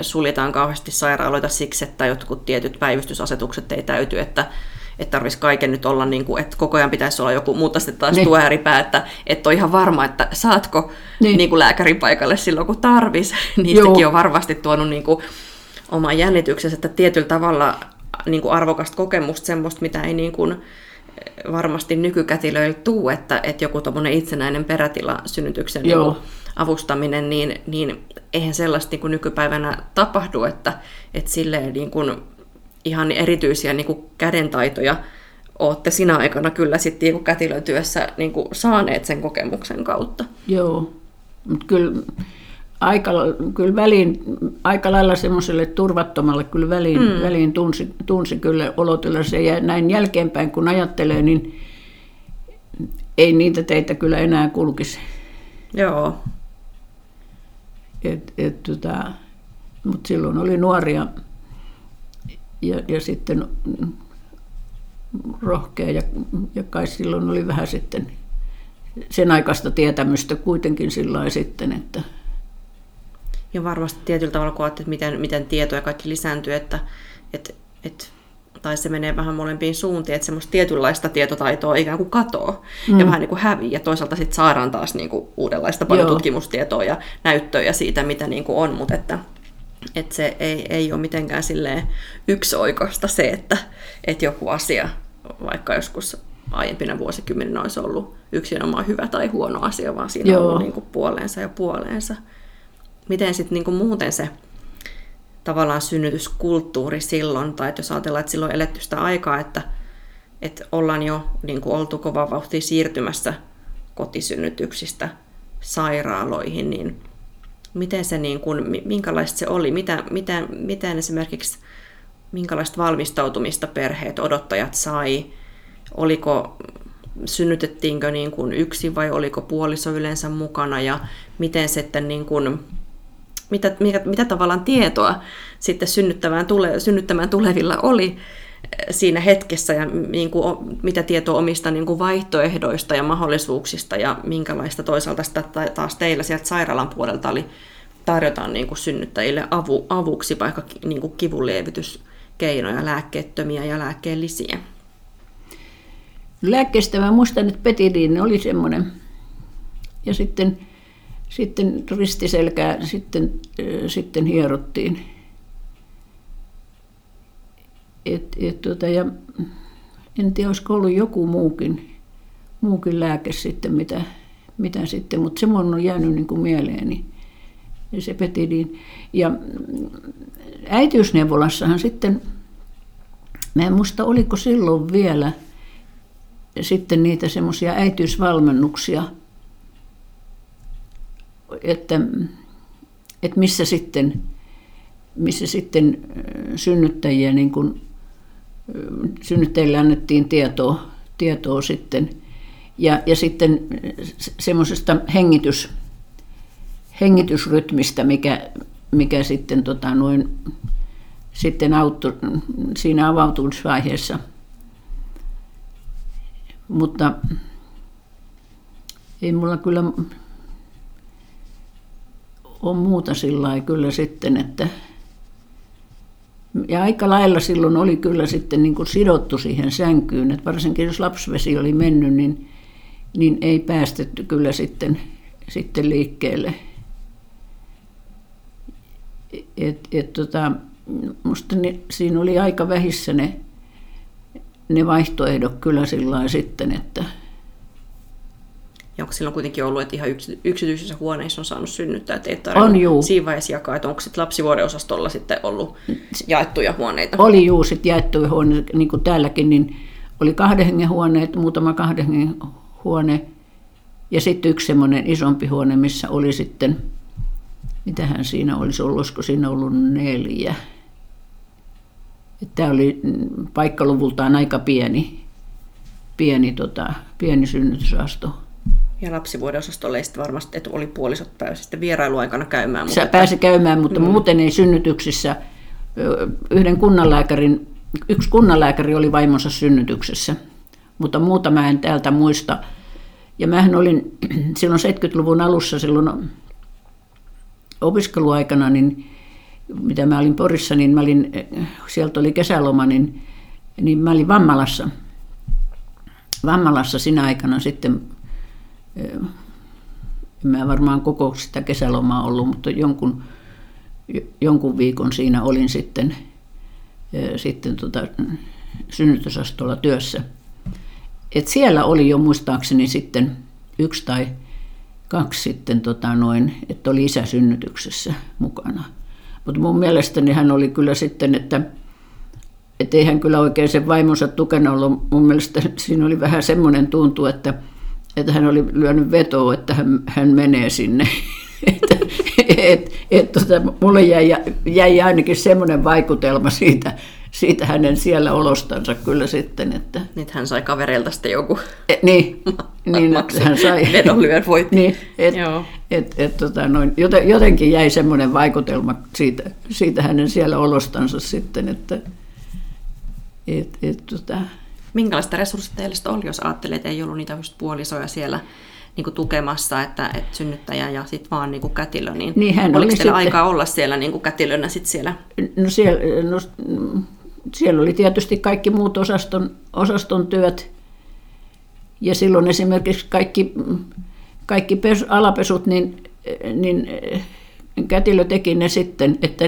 Speaker 1: suljetaan kauheasti sairaaloita siksi, että jotkut tietyt päivystysasetukset ei täyty, että että tarvitsisi kaiken nyt olla, niin kuin, että koko ajan pitäisi olla joku, mutta sitten taas niin. tuo ääripää, että et ole ihan varma, että saatko niin. Niin kuin lääkärin paikalle silloin, kun tarvis. Niistäkin Joo. on varmasti tuonut niin kuin, oman jännityksensä, että tietyllä tavalla niin kuin arvokasta kokemusta, semmoista, mitä ei niin kuin, varmasti nykykätilöillä tuu, että, että joku itsenäinen perätila synnytyksen niin kuin, avustaminen, niin, niin eihän sellaista niin kuin nykypäivänä tapahdu, että, että silleen niin kuin ihan erityisiä niin kuin kädentaitoja olette sinä aikana kyllä sitten niin kätilötyössä niin kuin saaneet sen kokemuksen kautta.
Speaker 2: Joo, mutta kyllä aika, kyllä väliin, aika lailla semmoiselle turvattomalle kyllä väliin, mm. väliin tunsi, tunsi kyllä olotella se. Ja näin jälkeenpäin kun ajattelee, niin ei niitä teitä kyllä enää kulkisi.
Speaker 1: Joo.
Speaker 2: Et, et, tota, Mutta silloin oli nuoria ja, ja sitten rohkea ja, ja kai silloin oli vähän sitten sen aikaista tietämystä kuitenkin sillä sitten, että...
Speaker 1: Ja varmasti tietyllä tavalla, kun että miten, miten tietoja kaikki lisääntyy, että, että, että tai se menee vähän molempiin suuntiin, että semmoista tietynlaista tietotaitoa ikään kuin katoo mm. ja vähän niin kuin hävii, ja toisaalta sitten saadaan taas niin kuin uudenlaista paljon Joo. tutkimustietoa ja näyttöjä siitä, mitä niin kuin on, mutta että, että se ei, ei ole mitenkään silleen yksioikoista se, että, että joku asia vaikka joskus aiempina vuosikymmeninä olisi ollut yksinomaan hyvä tai huono asia, vaan siinä Joo. on ollut niin kuin puoleensa ja puoleensa. Miten sitten niin kuin muuten se tavallaan synnytyskulttuuri silloin, tai että jos ajatellaan, että silloin eletty sitä aikaa, että, että ollaan jo niin kuin oltu kova vauhtia siirtymässä kotisynnytyksistä sairaaloihin, niin miten se, niin kuin, minkälaista se oli, mitä, mitä, miten esimerkiksi minkälaista valmistautumista perheet, odottajat sai, oliko, synnytettiinkö niin kuin yksin vai oliko puoliso yleensä mukana? Ja miten sitten niin kuin, mitä, mitä, mitä tavallaan tietoa sitten synnyttämään, tule, synnyttämään tulevilla oli eh, siinä hetkessä ja niin kuin, mitä tietoa omista niin kuin vaihtoehdoista ja mahdollisuuksista ja minkälaista toisaalta sitä taas teillä sieltä sairaalan puolelta oli tarjotaan niin kuin synnyttäjille avu, avuksi vaikka niin kuin kivunlievityskeinoja, lääkkeettömiä ja lääkkeellisiä.
Speaker 2: Lääkkeestä mä muistan, että petidiin oli semmoinen. Ja sitten sitten ristiselkää sitten, sitten hierottiin. Et, et, tuota, ja en tiedä, olisiko ollut joku muukin, muukin lääke sitten, mitä, mitä sitten, mutta se on jäänyt niin kuin mieleeni, se petidin. Ja äitiysneuvolassahan sitten, mä en muista oliko silloin vielä sitten niitä semmoisia äitiysvalmennuksia – että, että missä sitten, missä sitten synnyttäjiä, niin kuin, synnyttäjille annettiin tietoa, tietoa sitten. Ja, ja sitten semmoisesta hengitys, hengitysrytmistä, mikä, mikä sitten, tota, noin, sitten auttoi siinä avautumisvaiheessa. Mutta ei mulla kyllä on muuta sillä kyllä sitten, että ja aika lailla silloin oli kyllä sitten niin kuin sidottu siihen sänkyyn, että varsinkin jos lapsivesi oli mennyt, niin, niin ei päästetty kyllä sitten, sitten liikkeelle. Et, et tota, musta ne, siinä oli aika vähissä ne, ne vaihtoehdot kyllä sillä sitten, että,
Speaker 1: ja onko silloin kuitenkin ollut, että ihan yksityisissä huoneissa on saanut synnyttää, että ei tarvitse on, siinä vaiheessa jakaa, että onko sitten lapsivuodeosastolla sitten ollut jaettuja huoneita?
Speaker 2: Oli juu, sitten jaettuja huoneita, niin kuin täälläkin, niin oli kahden hengen huoneet, muutama kahden hengen huone, ja sitten yksi semmoinen isompi huone, missä oli sitten, mitähän siinä olisi ollut, olisiko siinä ollut neljä. Tämä oli paikkaluvultaan aika pieni, pieni, tota, pieni synnytysasto.
Speaker 1: Ja lapsivuodeosastolle sitten varmasti, että oli puolisot pääsi sitten vierailuaikana käymään.
Speaker 2: Mutta pääsi käymään, mutta mm. muuten ei synnytyksissä. Yhden kunnanlääkärin, yksi kunnanlääkäri oli vaimonsa synnytyksessä, mutta muuta mä en täältä muista. Ja mähän olin silloin 70-luvun alussa, silloin opiskeluaikana, niin mitä mä olin Porissa, niin mä olin, sieltä oli kesäloma, niin, niin mä olin Vammalassa. Vammalassa sinä aikana sitten en mä varmaan koko sitä kesälomaa ollut, mutta jonkun, jonkun viikon siinä olin sitten, sitten tota, synnytysastolla työssä. Et siellä oli jo muistaakseni sitten yksi tai kaksi sitten tota noin, että oli isäsynnytyksessä mukana. Mutta mun mielestäni hän oli kyllä sitten, että et ei hän kyllä oikein sen vaimonsa tukena ollut. Mun mielestä siinä oli vähän semmoinen tuntu, että – että hän oli lyönyt vetoa, että hän, hän menee sinne. että et, et, tota, mulle jäi, jäi ainakin semmoinen vaikutelma siitä, siitä hänen siellä olostansa kyllä sitten. Että,
Speaker 1: Nyt hän sai kavereilta sitten joku
Speaker 2: et, niin, niin että hän sai.
Speaker 1: vedonlyön voitti.
Speaker 2: Niin, et,
Speaker 1: Joo.
Speaker 2: et, et, tota, noin, joten, jotenkin jäi semmoinen vaikutelma siitä, siitä hänen siellä olostansa sitten, että et, et, tota,
Speaker 1: Minkälaista sitten oli, jos ajattelee, että ei ollut niitä just puolisoja siellä niin kuin tukemassa, että, että synnyttäjä ja sitten vaan niin kuin kätilö, niin,
Speaker 2: Niin hän
Speaker 1: oliko
Speaker 2: oli
Speaker 1: teillä
Speaker 2: sitten-
Speaker 1: aikaa olla siellä niin kuin kätilönä sitten siellä?
Speaker 2: No siellä, no, siellä oli tietysti kaikki muut osaston, osaston työt. Ja silloin esimerkiksi kaikki, kaikki pes, alapesut, niin, niin kätilö teki ne sitten, että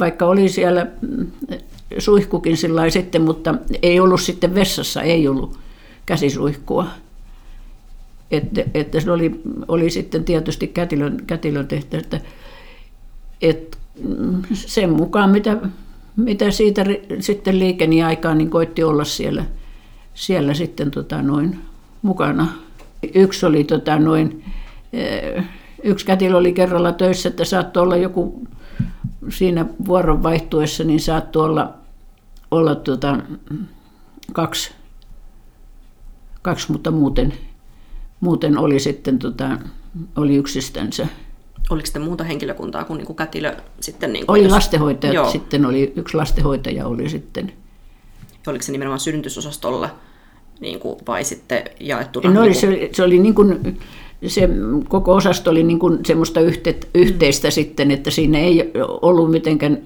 Speaker 2: vaikka oli siellä suihkukin sillä sitten, mutta ei ollut sitten vessassa, ei ollut käsisuihkua. Että, että se oli, oli sitten tietysti kätilön, kätilön tehtävä, että, että sen mukaan, mitä, mitä siitä sitten liikeni aikaa, niin koitti olla siellä, siellä sitten tota noin mukana. Yksi oli tota noin, eh, yksi kätilö oli kerralla töissä, että saattoi olla joku siinä vuoron vaihtuessa, niin saattoi olla, olla tota, kaksi, kaksi, mutta muuten, muuten oli sitten tota, oli yksistänsä.
Speaker 1: Oliko sitten muuta henkilökuntaa kuin, niin kuin kätilö sitten? Niin kuin,
Speaker 2: Oli
Speaker 1: jos-
Speaker 2: lastenhoitajat,
Speaker 1: Joo.
Speaker 2: sitten oli yksi lastenhoitaja oli sitten.
Speaker 1: Oliko se nimenomaan synnytysosastolla niin kuin, vai sitten jaettuna?
Speaker 2: No
Speaker 1: niin
Speaker 2: se, oli- se oli niin kuin, se koko osasto oli niin kuin semmoista yhte, yhteistä sitten, että siinä ei ollut mitenkään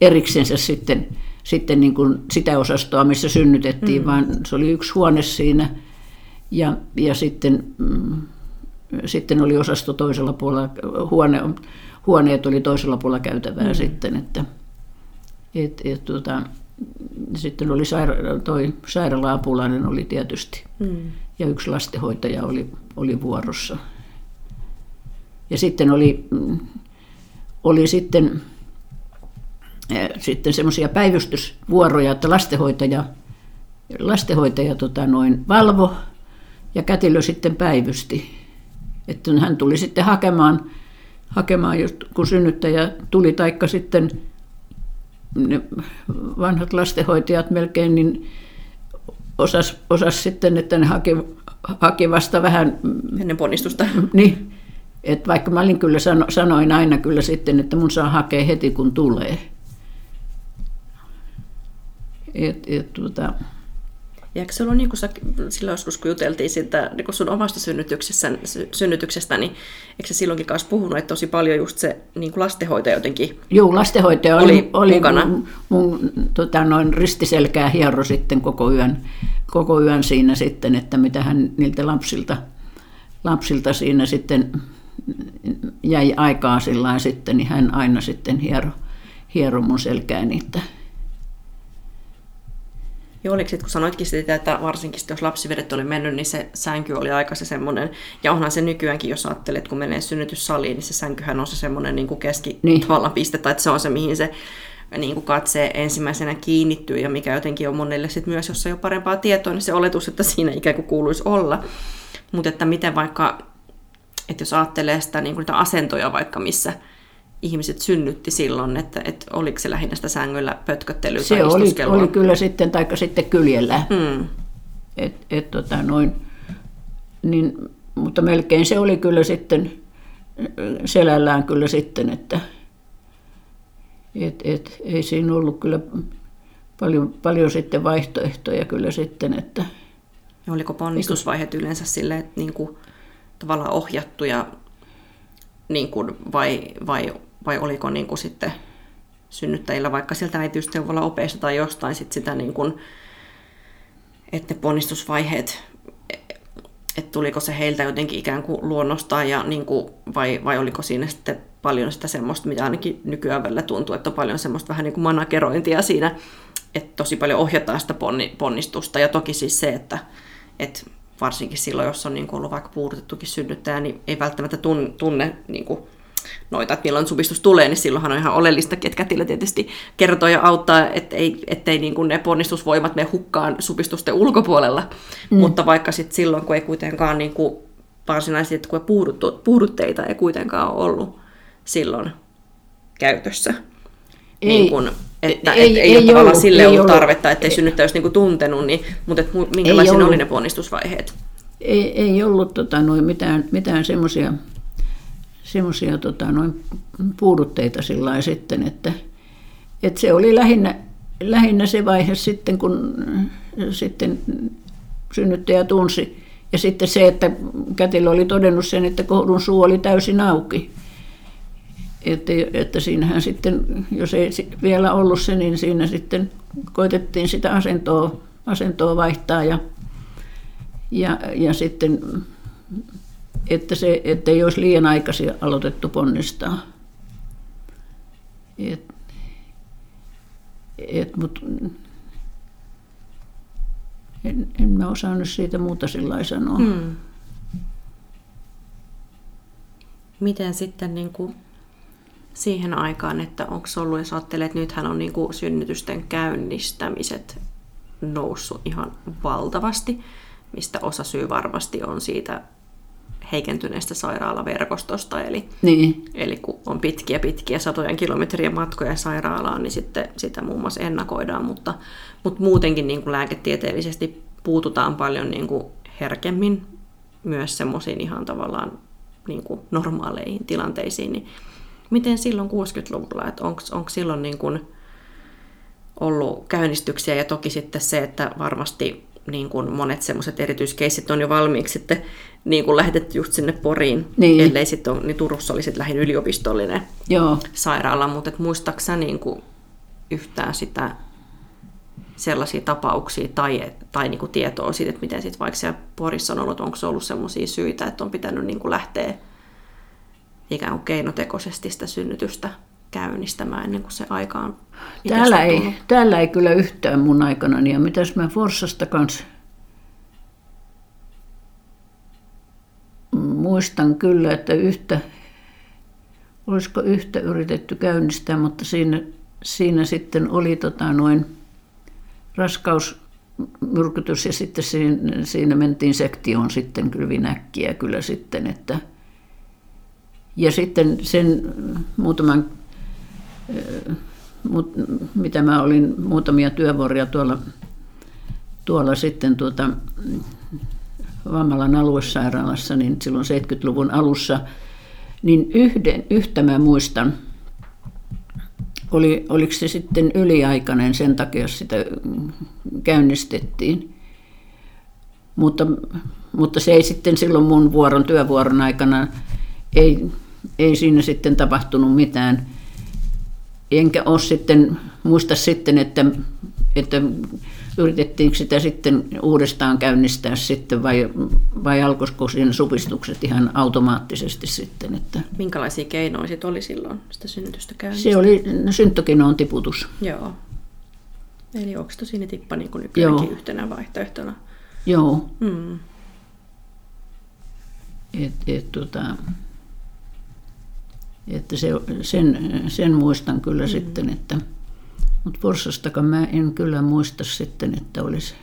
Speaker 2: eriksensä sitten, sitten niin kuin sitä osastoa, missä synnytettiin, mm. vaan se oli yksi huone siinä ja, ja sitten, mm, sitten oli osasto toisella puolella, huone, huoneet oli toisella puolella käytävää mm. sitten, että et, et, tuota, sitten oli saira- toi sairaala-apulainen oli tietysti
Speaker 1: Mm.
Speaker 2: ja yksi lastenhoitaja oli, oli vuorossa. Ja sitten oli, mm, oli sitten, sitten semmoisia päivystysvuoroja, että lastenhoitaja, lastenhoitaja tota noin valvo ja kätilö sitten päivysti. Että hän tuli sitten hakemaan, hakemaan just kun synnyttäjä tuli, taikka sitten ne vanhat lastenhoitajat melkein, niin osas, osas sitten, että ne haki, haki vasta vähän,
Speaker 1: Ennen ponnistusta.
Speaker 2: niin, että vaikka mä olin kyllä sano, sanoin aina kyllä sitten, että mun saa hakea heti kun tulee. Et, et, tuota,
Speaker 1: Ja eikö se ollut niin kuin sä, silloin joskus kun juteltiin siitä niin kuin sun omasta synnytyksestä, synnytyksestä, niin eikö se silloinkin kanssa puhunut, että tosi paljon just se niin kuin lastenhoitaja jotenkin
Speaker 2: Joo, lastenhoitaja oli,
Speaker 1: Oli
Speaker 2: oli,
Speaker 1: mukana.
Speaker 2: mun, mun tota, noin ristiselkää hiero sitten koko yön, koko yön siinä sitten, että mitä hän niiltä lapsilta, lapsilta siinä sitten jäi aikaa sillä sitten, niin hän aina sitten hiero, hiero mun selkää niitä.
Speaker 1: Ja oliko sit, kun sanoitkin sitä, että varsinkin sit, jos lapsivedet oli mennyt, niin se sänky oli aika se semmoinen, ja onhan se nykyäänkin, jos ajattelet, kun menee synnytyssaliin, niin se sänkyhän on se semmoinen niin keski
Speaker 2: niin.
Speaker 1: tavallaan piste, tai että se on se, mihin se niin kuin katse ensimmäisenä kiinnittyy, ja mikä jotenkin on monelle sit myös, jos ei ole parempaa tietoa, niin se oletus, että siinä ikään kuin kuuluisi olla. Mutta että miten vaikka, että jos ajattelee sitä niin kuin niitä asentoja vaikka, missä ihmiset synnytti silloin, että, että oliko se lähinnä sitä sängyllä pötköttelyä tai
Speaker 2: Se oli,
Speaker 1: istuskelua?
Speaker 2: oli kyllä sitten, taikka sitten kyljellä.
Speaker 1: Mm.
Speaker 2: Et, et, tota, noin, niin, mutta melkein se oli kyllä sitten selällään kyllä sitten, että et, et, ei siinä ollut kyllä paljon, paljon sitten vaihtoehtoja kyllä sitten, että
Speaker 1: Ja oliko ponnistusvaiheet yleensä sille, että niin kuin, tavallaan ohjattuja niin kuin, vai, vai, vai oliko niin kuin, sitten synnyttäjillä vaikka sieltä äitiysneuvola opeista tai jostain sit sitä, niin kuin, että ne ponnistusvaiheet, että tuliko se heiltä jotenkin ikään kuin luonnostaan ja niin kuin, vai, vai oliko siinä sitten paljon sitä semmoista, mitä ainakin nykyään välillä tuntuu, että on paljon semmoista vähän niin kuin managerointia siinä, että tosi paljon ohjataan sitä ponni, ponnistusta. Ja toki siis se, että, että varsinkin silloin, jos on niin kuin ollut vaikka puudutettukin synnyttäjä, niin ei välttämättä tunne, tunne niin kuin noita, että milloin supistus tulee, niin silloinhan on ihan oleellistakin, että kätilö tietysti kertoo ja auttaa, ettei, ettei niin kuin ne ponnistusvoimat mene hukkaan supistusten ulkopuolella. Mm. Mutta vaikka sitten silloin, kun ei kuitenkaan niin kuin varsinaisesti, että kun puuduttu, puudutteita ei kuitenkaan ole ollut, silloin käytössä?
Speaker 2: Ei.
Speaker 1: niin kun, että
Speaker 2: Ei-
Speaker 1: ei, et, ei,
Speaker 2: ei
Speaker 1: ole tavallaan
Speaker 2: ollut,
Speaker 1: sille
Speaker 2: ei
Speaker 1: ollut
Speaker 2: ollut.
Speaker 1: tarvetta, ettei synnyttäjä olisi niin tuntenut, niin, mutta et, minkälaisia oli ne ponnistusvaiheet?
Speaker 2: Ei, ei ollut tota, noin mitään, mitään semmoisia semmosia, tota, noin puudutteita sillä sitten, että, että se oli lähinnä, lähinnä se vaihe sitten, kun sitten synnyttäjä tunsi. Ja sitten se, että kätilö oli todennut sen, että kohdun suu oli täysin auki. Että, että siinähän sitten, jos ei vielä ollut se, niin siinä sitten koitettiin sitä asentoa, asentoa vaihtaa ja, ja, ja sitten, että, se, että ei olisi liian aikaisin aloitettu ponnistaa. Et, et, mut, en, en mä osannut siitä muuta sillä sanoa. Hmm.
Speaker 1: Miten sitten niin kuin siihen aikaan, että onko ollut, jos ajattelee, että nythän on niin kuin synnytysten käynnistämiset noussut ihan valtavasti, mistä osa syy varmasti on siitä heikentyneestä sairaalaverkostosta, eli
Speaker 2: Niin,
Speaker 1: Eli kun on pitkiä pitkiä satojen kilometrien matkoja sairaalaan, niin sitten sitä muun muassa ennakoidaan, mutta, mutta muutenkin niin kuin lääketieteellisesti puututaan paljon niin kuin herkemmin myös semmoisiin ihan tavallaan niin kuin normaaleihin tilanteisiin. Niin miten silloin 60-luvulla, että onko silloin niin kuin ollut käynnistyksiä? Ja toki sitten se, että varmasti niin kuin monet semmoiset erityiskeissit on jo valmiiksi sitten niin kuin lähetetty just sinne Poriin,
Speaker 2: Niin.
Speaker 1: ellei sitten ole, niin Turussa oli sitten lähin yliopistollinen
Speaker 2: joo.
Speaker 1: sairaala, mutta et muistaaksä niin kuin yhtään sitä sellaisia tapauksia tai, tai niin kuin tietoa siitä, että miten sitten vaikka siellä Porissa on ollut, onko se ollut sellaisia syitä, että on pitänyt niin kuin lähteä ikään kuin keinotekoisesti sitä synnytystä käynnistämään ennen kuin se aika on
Speaker 2: Täällä ei, täällä ei kyllä yhtään mun aikana. Ja mitäs mä Forssasta kanssa muistan kyllä, että yhtä, olisiko yhtä yritetty käynnistää, mutta siinä, siinä sitten oli tota noin raskausmyrkytys ja sitten siinä, siinä mentiin sektioon sitten kyllä vinäkkiä kyllä sitten, että ja sitten sen muutaman mut, mitä mä olin muutamia työvuoroja tuolla, tuolla sitten tuota, Vammalan aluesairaalassa, niin silloin 70-luvun alussa, niin yhden, yhtä mä muistan, oli, oliko se sitten yliaikainen, sen takia sitä käynnistettiin. Mutta, mutta se ei sitten silloin mun vuoron, työvuoron aikana, ei, ei siinä sitten tapahtunut mitään. Enkä ole sitten, muista sitten, että, että yritettiinkö sitä sitten uudestaan käynnistää sitten vai, vai alkoiko siinä supistukset ihan automaattisesti sitten. Että
Speaker 1: Minkälaisia keinoja sit oli silloin sitä synnytystä käynnistää?
Speaker 2: se oli synttokinoon tiputus.
Speaker 1: Joo. Eli oksitosiinitippa niin kuin nykyäänkin
Speaker 2: Joo.
Speaker 1: yhtenä vaihtoehtona.
Speaker 2: Joo,
Speaker 1: Mm.
Speaker 2: et, et, tota, että se, sen, sen muistan kyllä mm. sitten, että mutta Forssastakaan mä en kyllä muista sitten, että olisi,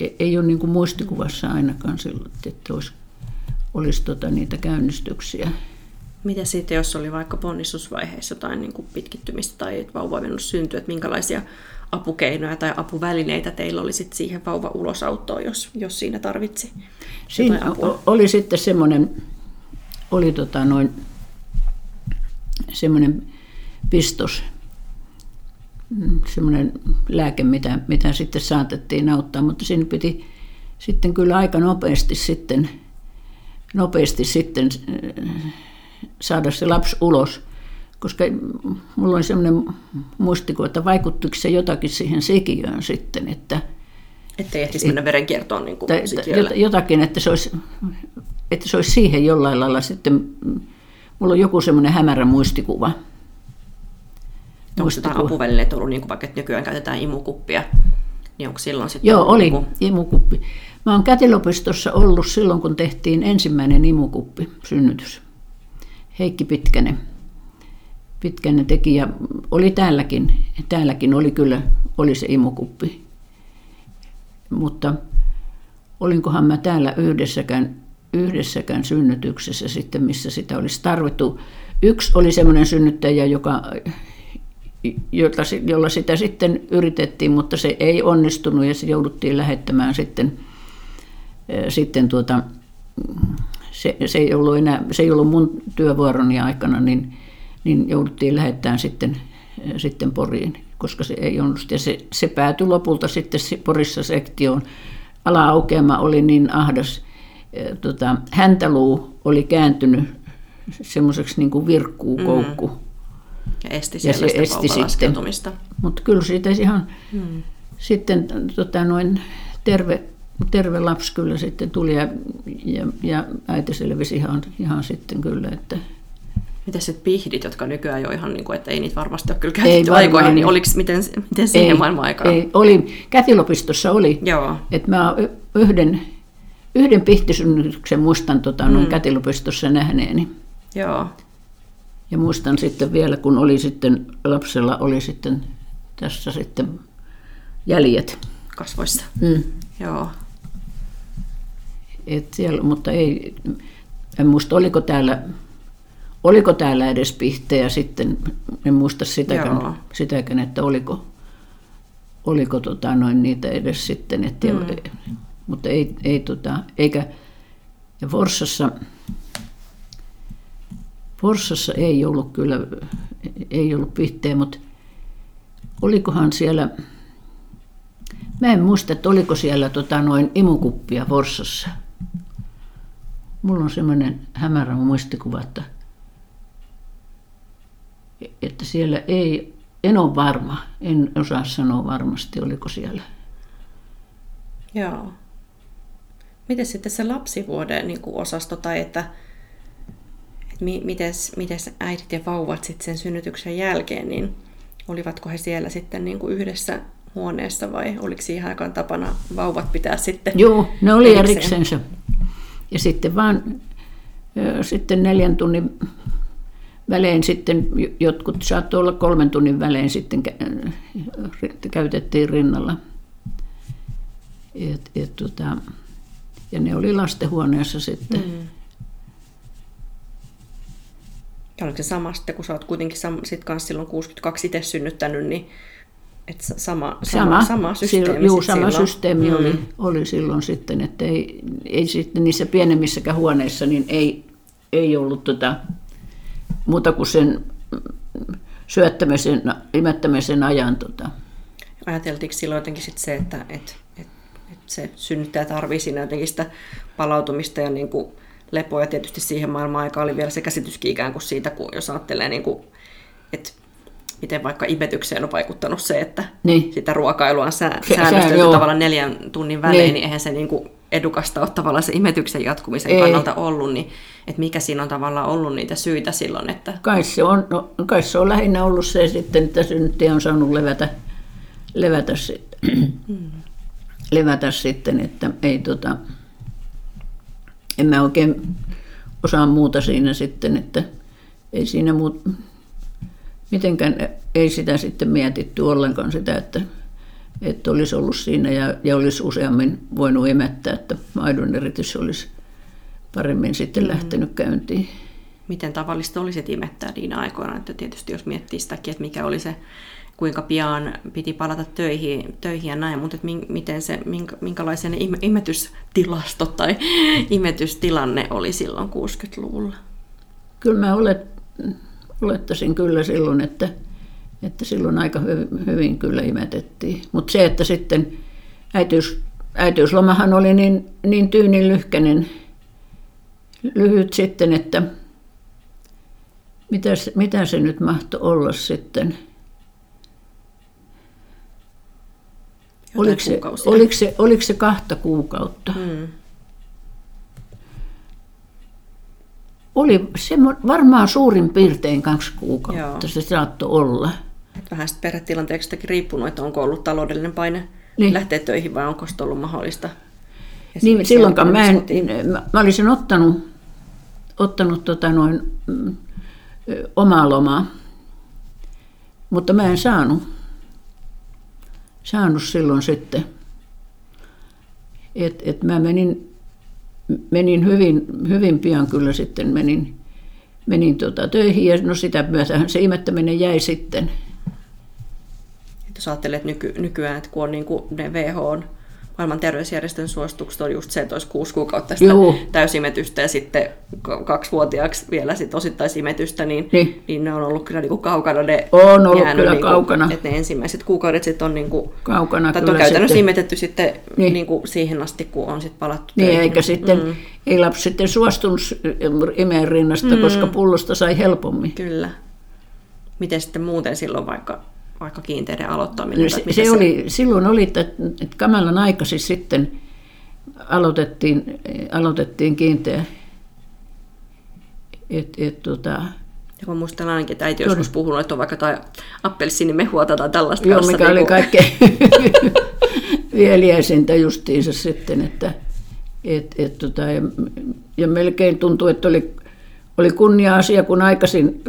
Speaker 2: ei, ei ole niin kuin muistikuvassa ainakaan silloin, että olisi, olisi tota niitä käynnistyksiä.
Speaker 1: Mitä sitten, jos oli vaikka ponnistusvaiheessa jotain niin kuin pitkittymistä tai että vauva mennyt syntyä, että minkälaisia apukeinoja tai apuvälineitä teillä oli sit siihen vauva ulosauttoon, jos, jos siinä tarvitsi
Speaker 2: Siinä
Speaker 1: apua?
Speaker 2: oli sitten semmoinen, oli tota noin, semmoinen pistos, mm, semmoinen lääke, mitä, mitä sitten saatettiin auttaa, mutta siinä piti sitten kyllä aika nopeasti sitten, nopeasti sitten äh, saada se lapsi ulos, koska mulla on semmoinen muistikuva, että vaikuttiko se jotakin siihen sikiöön sitten, että,
Speaker 1: Ettei ehtisi mennä verenkiertoon niin kuin
Speaker 2: jot- jotakin, että se, olisi, että se olisi siihen jollain lailla sitten, mulla on joku semmoinen hämärä muistikuva.
Speaker 1: Onko jotain apuvälineitä ollut, niin kuin vaikka että nykyään käytetään imukuppia, niin onko silloin sitten
Speaker 2: Joo, oli
Speaker 1: niin kuin-
Speaker 2: imukuppi. Mä oon kätilöpistossa ollut silloin, kun tehtiin ensimmäinen imukuppi, synnytys. Heikki Pitkänen. Pitkänen teki ja oli täälläkin, täälläkin oli kyllä, oli se imukuppi. Mutta olinkohan mä täällä yhdessäkään yhdessäkään synnytyksessä sitten, missä sitä olisi tarvittu. Yksi oli semmoinen synnyttäjä, joka, jolla sitä sitten yritettiin, mutta se ei onnistunut ja se jouduttiin lähettämään sitten, sitten tuota, se, se, ei ollut enää, se ei ollut mun työvuoroni aikana, niin, niin jouduttiin lähettämään sitten, sitten Poriin, koska se ei onnistunut. Ja se, se päätyi lopulta sitten Porissa sektioon. Ala-aukeama oli niin ahdas, tota, häntäluu oli kääntynyt semmoiseksi niin kuin virkkuukoukku. Mm.
Speaker 1: Ja esti ja se esti sitten.
Speaker 2: Mutta kyllä siitä ihan mm. sitten tota, noin terve, terve lapsi kyllä sitten tuli ja, ja, ja äiti selvisi ihan, ihan sitten kyllä, että
Speaker 1: Miten sitten pihdit, jotka nykyään jo ihan, niin kuin, että ei niitä varmasti ole kyllä käytetty aikoihin, niin oliko, miten, miten siihen maailman aikaan? Ei,
Speaker 2: oli, kätilopistossa oli.
Speaker 1: Joo.
Speaker 2: Että mä yhden, yhden pihtisynnytyksen muistan tota, mm. noin kätilopistossa nähneeni.
Speaker 1: Joo.
Speaker 2: Ja muistan sitten vielä, kun oli sitten, lapsella oli sitten tässä sitten jäljet.
Speaker 1: Kasvoissa.
Speaker 2: Mm.
Speaker 1: Joo.
Speaker 2: Et siellä, mutta ei, en muista oliko täällä, oliko täällä edes pihtejä sitten, en muista sitäkään, sitäkään että oliko, oliko tota noin niitä edes sitten, että, mm. Mutta ei, ei tota, eikä, ja Forssassa, Forssassa ei ollut kyllä, ei ollut pihtejä, mutta olikohan siellä, mä en muista, että oliko siellä tota noin imukuppia Forssassa. Mulla on semmoinen hämärä muistikuva, että, että siellä ei, en ole varma, en osaa sanoa varmasti, oliko siellä.
Speaker 1: Joo. Miten sitten se lapsivuoden niin osasto tai että miten äidit ja vauvat sitten sen synnytyksen jälkeen, niin olivatko he siellä sitten niin kuin yhdessä huoneessa vai oliko siihen aikaan tapana vauvat pitää sitten
Speaker 2: Joo, ne oli eriksensä. Ja sitten vaan sitten neljän tunnin välein sitten, jotkut saattoi olla kolmen tunnin välein sitten käytettiin rinnalla. Et, et, tota, ja ne oli lastenhuoneessa sitten. Mm.
Speaker 1: Ja oliko se sama sitten, kun sä oot kuitenkin sam, sit kanssa silloin 62 itse synnyttänyt, niin et sama, sama, sama, sama systeemi,
Speaker 2: silloin, juu, sama silloin. systeemi mm. oli, oli silloin sitten, että ei, ei sitten niissä pienemmissäkään huoneissa niin ei, ei ollut tota, muuta kuin sen syöttämisen, imettämisen ajan. Tota.
Speaker 1: Ajateltiinko silloin jotenkin sit se, että et, et, et se synnyttäjä tarvii siinä jotenkin sitä palautumista ja niin kuin lepoa, ja tietysti siihen maailman aikaan oli vielä se käsityskin ikään kuin siitä, kun jos ajattelee, niin kuin, että miten vaikka imetykseen on vaikuttanut se, että niin. sitä ruokailua on sää, säännöstelty tavallaan neljän tunnin välein, niin, niin eihän se niin kuin edukasta ole tavallaan se imetyksen jatkumisen Ei. kannalta ollut, niin että mikä siinä on tavallaan ollut niitä syitä silloin, että...
Speaker 2: Kai se on, no, kai se on lähinnä ollut se sitten, että synnyttäjä on saanut levätä, levätä, sitten, hmm. Levätä sitten, että ei tota, en mä oikein osaa muuta siinä sitten, että ei siinä muut, mitenkään ei sitä sitten mietitty ollenkaan sitä, että, että olisi ollut siinä ja, ja olisi useammin voinut emättää, että maidon eritys olisi paremmin sitten mm. lähtenyt käyntiin.
Speaker 1: Miten tavallista olisi imettää niinä aikoina, että tietysti jos miettii sitäkin, että mikä oli se kuinka pian piti palata töihin, töihin ja näin, mutta miten se, minkä, minkälaisia ne imetystilastot tai imetystilanne oli silloin 60-luvulla?
Speaker 2: Kyllä mä olet, olettaisin kyllä silloin, että, että silloin aika hyvin, kyllä imetettiin. Mutta se, että sitten äitiys, äitiyslomahan oli niin, niin tyynin lyhkäinen, lyhyt sitten, että mitä, mitä se nyt mahtoi olla sitten – oliko se, oliko, se, oliko se kahta kuukautta? Hmm. Oli se varmaan suurin piirtein kaksi kuukautta Joo. se saattoi olla.
Speaker 1: Vähän sitten perhetilanteesta riippunut, että onko ollut taloudellinen paine niin. lähteä töihin vai onko se ollut mahdollista.
Speaker 2: Ja niin, silloinkaan mä, en, mä, mä olisin ottanut, ottanut tota noin, mm, omaa lomaa, mutta mä en saanut saanut silloin sitten. Et, et mä menin, menin hyvin, hyvin pian kyllä sitten menin, menin tota töihin ja no sitä myötähän se imettäminen jäi sitten.
Speaker 1: Jos ajattelet nyky, nykyään, että kun on niin kuin ne WHO maailman terveysjärjestön suositukset on just se, että olisi kuusi kuukautta sitä Juu. täysimetystä ja sitten kaksivuotiaaksi vielä sit osittaisimetystä, niin, niin. niin ne on ollut kyllä niinku kaukana. Ne
Speaker 2: on ollut kyllä niinku, kaukana.
Speaker 1: Että ne ensimmäiset kuukaudet sitten on, niinku, kaukana tai on käytännössä sitten. imetetty sitten niin. Niinku siihen asti, kun on sitten palattu
Speaker 2: Niin, töihin. eikä sitten, mm. ei lapsi sitten suostunut imeen rinnasta, mm. koska pullosta sai helpommin.
Speaker 1: Kyllä. Miten sitten muuten silloin vaikka vaikka kiinteiden aloittaminen? No,
Speaker 2: se, se, se, oli, silloin oli, että, että kamalan aikaisin sitten aloitettiin, aloitettiin kiinteä. Et, et, tota,
Speaker 1: ja kun muistan ainakin, että äiti joskus puhunut, että on vaikka tai appelsiinimehua tai tällaista.
Speaker 2: Joo, mikä niin oli kaikkein vieliäisintä justiinsa sitten, että et, et, tota, ja, ja melkein tuntui, että oli, oli kunnia-asia, kun aikaisin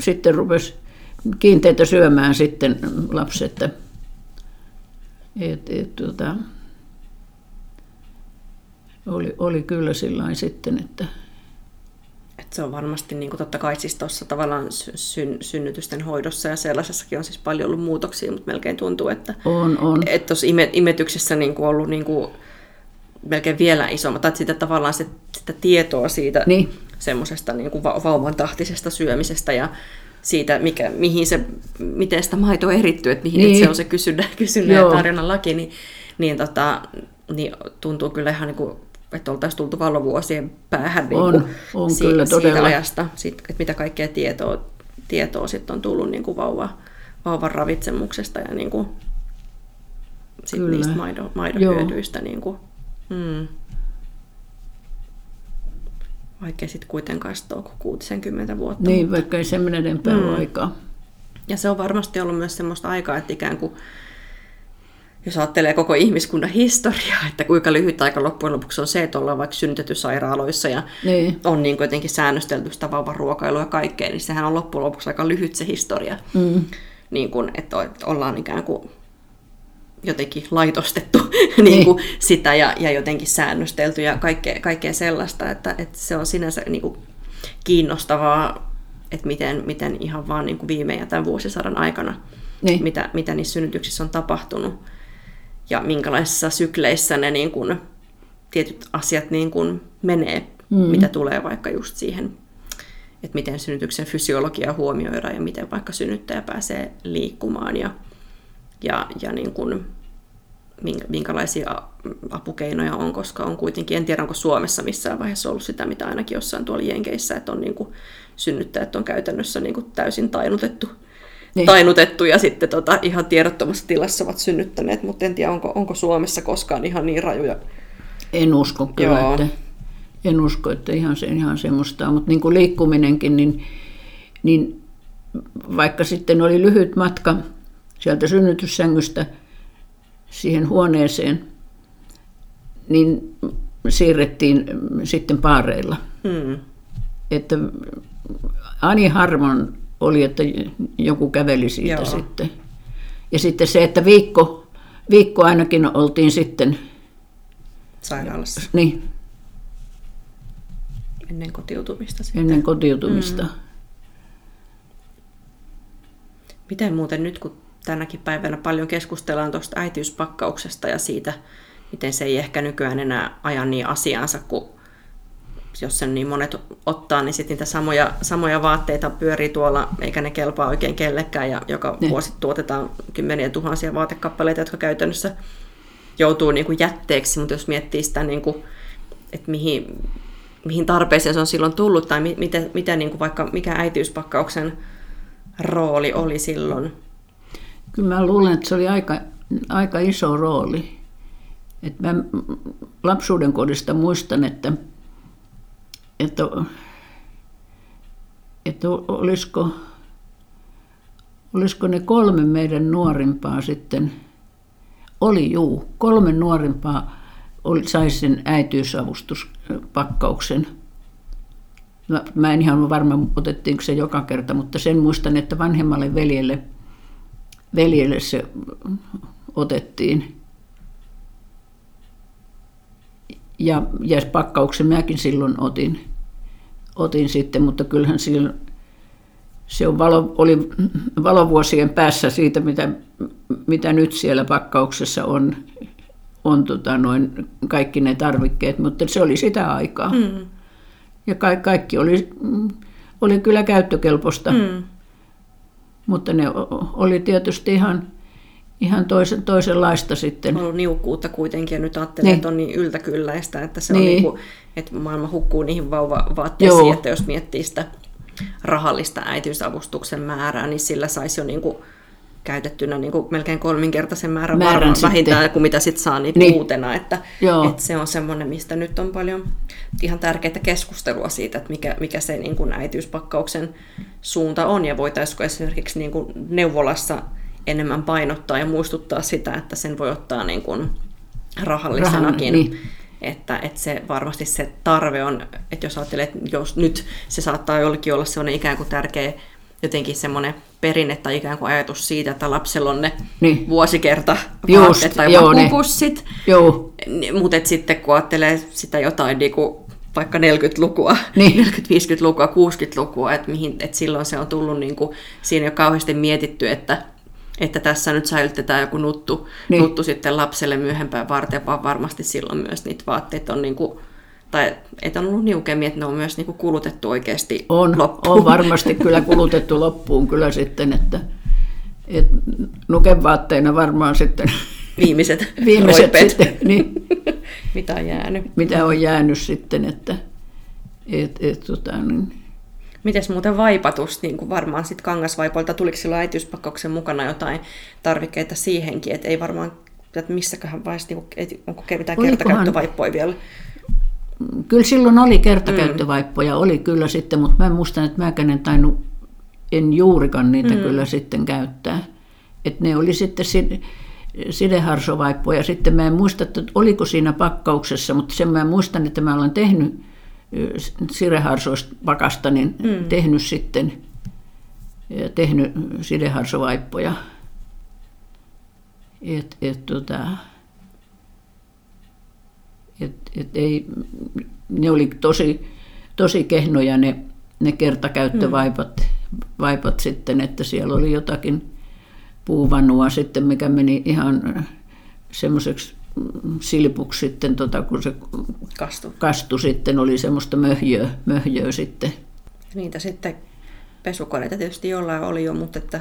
Speaker 2: sitten rupesi kiinteitä syömään sitten lapset. Et, et, tuota, oli, oli kyllä sillä sitten, että...
Speaker 1: Et se on varmasti niin kuin totta kai siis tuossa tavallaan syn, synnytysten hoidossa ja sellaisessakin on siis paljon ollut muutoksia, mutta melkein tuntuu, että
Speaker 2: on, on.
Speaker 1: Että tuossa imetyksessä niin kuin ollut niin kuin melkein vielä isommat, tai sitä tavallaan sitä, sitä tietoa siitä niin. semmoisesta niin kuin vauvan tahtisesta syömisestä ja siitä, mikä, mihin se, miten sitä maitoa erittyy, että mihin niin. se on se kysynnä, kysynnä ja tarjonnan laki, niin, niin, tota, niin tuntuu kyllä ihan niin kuin, että oltaisiin tultu valovuosien päähän niin
Speaker 2: on, on si- kyllä,
Speaker 1: siitä ajasta, sit, että mitä kaikkea tietoa, tietoa sitten on tullut niin kuin vauva, vauvan ravitsemuksesta ja niin kuin, sit niistä maidon, maidon hyötyistä. Niin kuin, mm. Vaikka sitten kuitenkaan ole 60 vuotta.
Speaker 2: Niin, mutta... vaikka ei semmoinen enempää mm. aikaa.
Speaker 1: Ja se on varmasti ollut myös semmoista aikaa, että ikään kuin jos ajattelee koko ihmiskunnan historiaa, että kuinka lyhyt aika loppujen lopuksi on se, että ollaan vaikka synnytetty sairaaloissa ja niin. on niin jotenkin säännöstelty sitä vauvaruokailua ja kaikkea, niin sehän on loppujen lopuksi aika lyhyt se historia. Mm. Niin kuin, että ollaan ikään kuin jotenkin laitostettu niin. niin kuin sitä ja, ja jotenkin säännöstelty ja kaikkea, kaikkea sellaista, että, että se on sinänsä niin kuin kiinnostavaa, että miten, miten ihan vaan niin kuin viime ja tämän vuosisadan aikana, niin. mitä, mitä niissä synnytyksissä on tapahtunut ja minkälaisissa sykleissä ne niin kuin, tietyt asiat niin kuin menee, mm. mitä tulee vaikka just siihen, että miten synnytyksen fysiologia huomioidaan ja miten vaikka synnyttäjä pääsee liikkumaan ja, ja, ja niin kuin, minkälaisia apukeinoja on, koska on kuitenkin, en tiedä onko Suomessa missään vaiheessa ollut sitä, mitä ainakin jossain tuolla Jenkeissä, että on niin kuin, synnyttäjät on käytännössä niin kuin täysin tainutettu, niin. tainutettu ja sitten tota, ihan tiedottomassa tilassa ovat synnyttäneet, mutta en tiedä onko, onko Suomessa koskaan ihan niin rajuja.
Speaker 2: En usko kyllä, Joo. että, en usko, että ihan, se, ihan semmoista mutta niin kuin liikkuminenkin, niin, niin vaikka sitten oli lyhyt matka sieltä synnytyssängystä siihen huoneeseen, niin siirrettiin sitten paareilla. Hmm. Että Ani harvon oli, että joku käveli siitä Joo. sitten. Ja sitten se, että viikko, viikko ainakin oltiin sitten...
Speaker 1: Sairaalassa.
Speaker 2: Niin.
Speaker 1: Ennen kotiutumista sitten.
Speaker 2: Ennen kotiutumista. Mm.
Speaker 1: Miten muuten nyt, kun tänäkin päivänä paljon keskustellaan tuosta äitiyspakkauksesta ja siitä, miten se ei ehkä nykyään enää aja niin asiansa, kun jos sen niin monet ottaa, niin sitten niitä samoja, samoja vaatteita pyörii tuolla, eikä ne kelpaa oikein kellekään, ja joka ne. vuosi tuotetaan kymmeniä tuhansia vaatekappaleita, jotka käytännössä joutuu niin kuin jätteeksi, mutta jos miettii sitä, niin kuin, että mihin, mihin tarpeeseen se on silloin tullut, tai miten, miten niin kuin vaikka mikä äitiyspakkauksen rooli oli silloin,
Speaker 2: Kyllä mä luulen, että se oli aika, aika iso rooli. Et mä lapsuuden kodista muistan, että, että, että olisiko, olisiko ne kolme meidän nuorimpaa sitten, oli juu, kolme nuorimpaa oli, sai sen äitiysavustuspakkauksen. Mä, en ihan varma, otettiinko se joka kerta, mutta sen muistan, että vanhemmalle veljelle – veljelle se otettiin. ja, ja pakkauksen mäkin silloin otin, otin sitten, mutta kyllähän silloin se on valo, oli valovuosien päässä siitä, mitä, mitä nyt siellä pakkauksessa on, on tota noin, kaikki ne tarvikkeet, mutta se oli sitä aikaa. Mm. Ja ka- kaikki oli, oli kyllä käyttökelpoista, mm. Mutta ne oli tietysti ihan, ihan toisen, toisenlaista sitten.
Speaker 1: On ollut niukkuutta kuitenkin ja nyt ajattelen, niin. että on niin yltäkylläistä, että, se niin. on niin kuin, että maailma hukkuu niihin vauvavaatteisiin, Joo. että jos miettii sitä rahallista äitiysavustuksen määrää, niin sillä saisi jo niin kuin käytettynä niin kuin melkein kolminkertaisen määrän, määrän varmaan vähintään kuin mitä sit saa niin niin. uutena. Että, että se on semmoinen, mistä nyt on paljon ihan tärkeää keskustelua siitä, että mikä, mikä se niin kuin äitiyspakkauksen suunta on ja voitaisiinko esimerkiksi niin kuin neuvolassa enemmän painottaa ja muistuttaa sitä, että sen voi ottaa niin kuin rahallisenakin. Rahan, niin että, että se varmasti se tarve on, että jos ajattelee, että jos nyt se saattaa jollekin olla sellainen ikään kuin tärkeä jotenkin semmoinen perinne tai ikään kuin ajatus siitä, että lapsella on ne niin. vuosikerta vaatteet tai vakupussit. Mutta sitten kun ajattelee sitä jotain niin kuin vaikka 40-lukua, niin. 40-50-lukua, 60-lukua, että, mihin, että silloin se on tullut, niin kuin, siinä jo kauheasti mietitty, että että tässä nyt säilytetään joku nuttu, niin. nuttu sitten lapselle myöhempään varten, vaan varmasti silloin myös niitä vaatteita on niin kuin, tai että on ollut niukemmin, että ne on myös niin kuin kulutettu oikeasti
Speaker 2: on, loppuun. On varmasti kyllä kulutettu loppuun kyllä sitten, että, että nukevaatteina varmaan sitten
Speaker 1: viimeiset,
Speaker 2: viimeiset sitten, niin,
Speaker 1: mitä on jäänyt.
Speaker 2: Mitä on jäänyt sitten, että et, et, tota, niin,
Speaker 1: Mites muuten vaipatus, niin kuin varmaan sitten kangasvaipoilta, tuliko silloin äitiyspakkauksen mukana jotain tarvikkeita siihenkin, että ei varmaan, että missäköhän vaiheessa, niin onko mitään kertakäyttövaippoja vielä?
Speaker 2: Kyllä silloin oli kertakäyttövaippoja, mm. oli kyllä sitten, mutta mä en muista, että mäkään en tainnut, en juurikaan niitä mm. kyllä sitten käyttää. että ne oli sitten sideharsovaippoja. Sitten mä en muista, että oliko siinä pakkauksessa, mutta sen mä muistan, että mä olen tehnyt sireharsoista pakasta, niin mm. tehnyt sitten tehnyt sideharsovaippoja. Et, et, tota, et, et ei, ne oli tosi, tosi kehnoja ne, ne kertakäyttövaipat mm. vaipat sitten, että siellä oli jotakin puuvanua sitten, mikä meni ihan semmoiseksi silpuksi sitten, tota, kun se kastu. kastu sitten, oli semmoista möhjöä, möhjöä sitten.
Speaker 1: Niitä sitten pesukoneita tietysti jollain oli jo, mutta että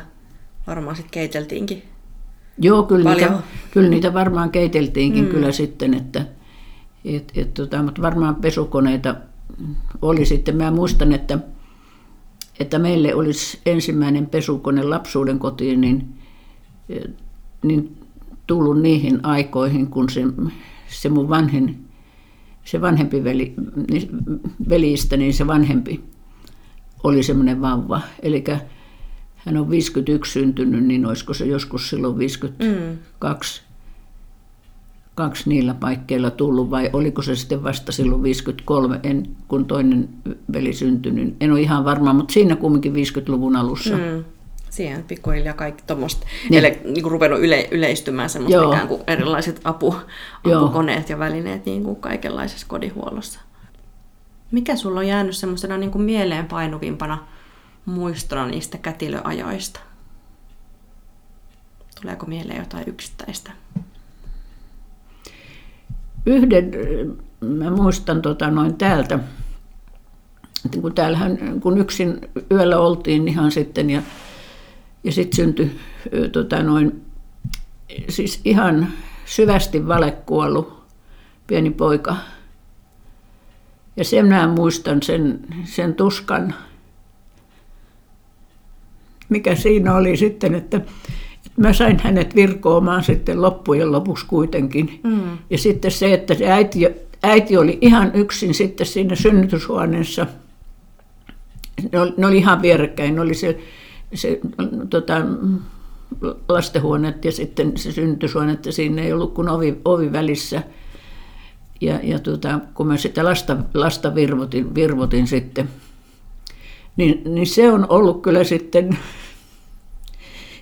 Speaker 1: varmaan sitten keiteltiinkin
Speaker 2: Joo, kyllä niitä, kyllä niitä varmaan keiteltiinkin mm. kyllä sitten, että et, et, tota, mutta varmaan pesukoneita oli sitten. Mä muistan, että, että meille olisi ensimmäinen pesukone lapsuuden kotiin, niin, niin tullut niihin aikoihin, kun se, se mun vanhin, se vanhempi veli, velistä, niin se vanhempi oli semmoinen vauva. Eli hän on 51 syntynyt, niin olisiko se joskus silloin 52 mm. Kaksi niillä paikkeilla tullut, vai oliko se sitten vasta silloin 53, en, kun toinen veli syntynyt. En ole ihan varma, mutta siinä kumminkin 50-luvun alussa. Mm
Speaker 1: siihen pikkuhiljaa kaikki tuommoista, niin. eli niin kuin ruvennut yle, yleistymään semmoista Joo. ikään kuin erilaiset apu, apukoneet ja välineet niin kuin kaikenlaisessa kodihuollossa. Mikä sulla on jäänyt semmoisena niin kuin mieleen painuvimpana muistona niistä kätilöajoista? Tuleeko mieleen jotain yksittäistä?
Speaker 2: Yhden, mä muistan tota noin täältä, että kun täällähän, kun yksin yöllä oltiin ihan sitten ja ja sitten syntyi tota noin, siis ihan syvästi valekuollut pieni poika. Ja sen mä muistan sen, sen tuskan, mikä siinä oli sitten, että mä sain hänet virkoamaan sitten loppujen lopuksi kuitenkin. Mm. Ja sitten se, että se äiti, äiti oli ihan yksin sitten siinä synnytyshuoneessa. Ne oli, ne oli ihan vierekkäin. Ne oli se se tota, lastenhuoneet ja sitten se synnytyshuone, että siinä ei ollut kuin ovi, ovi välissä. Ja, ja tota, kun mä sitä lasta, lasta virvotin, virvotin sitten, niin, niin se on ollut kyllä sitten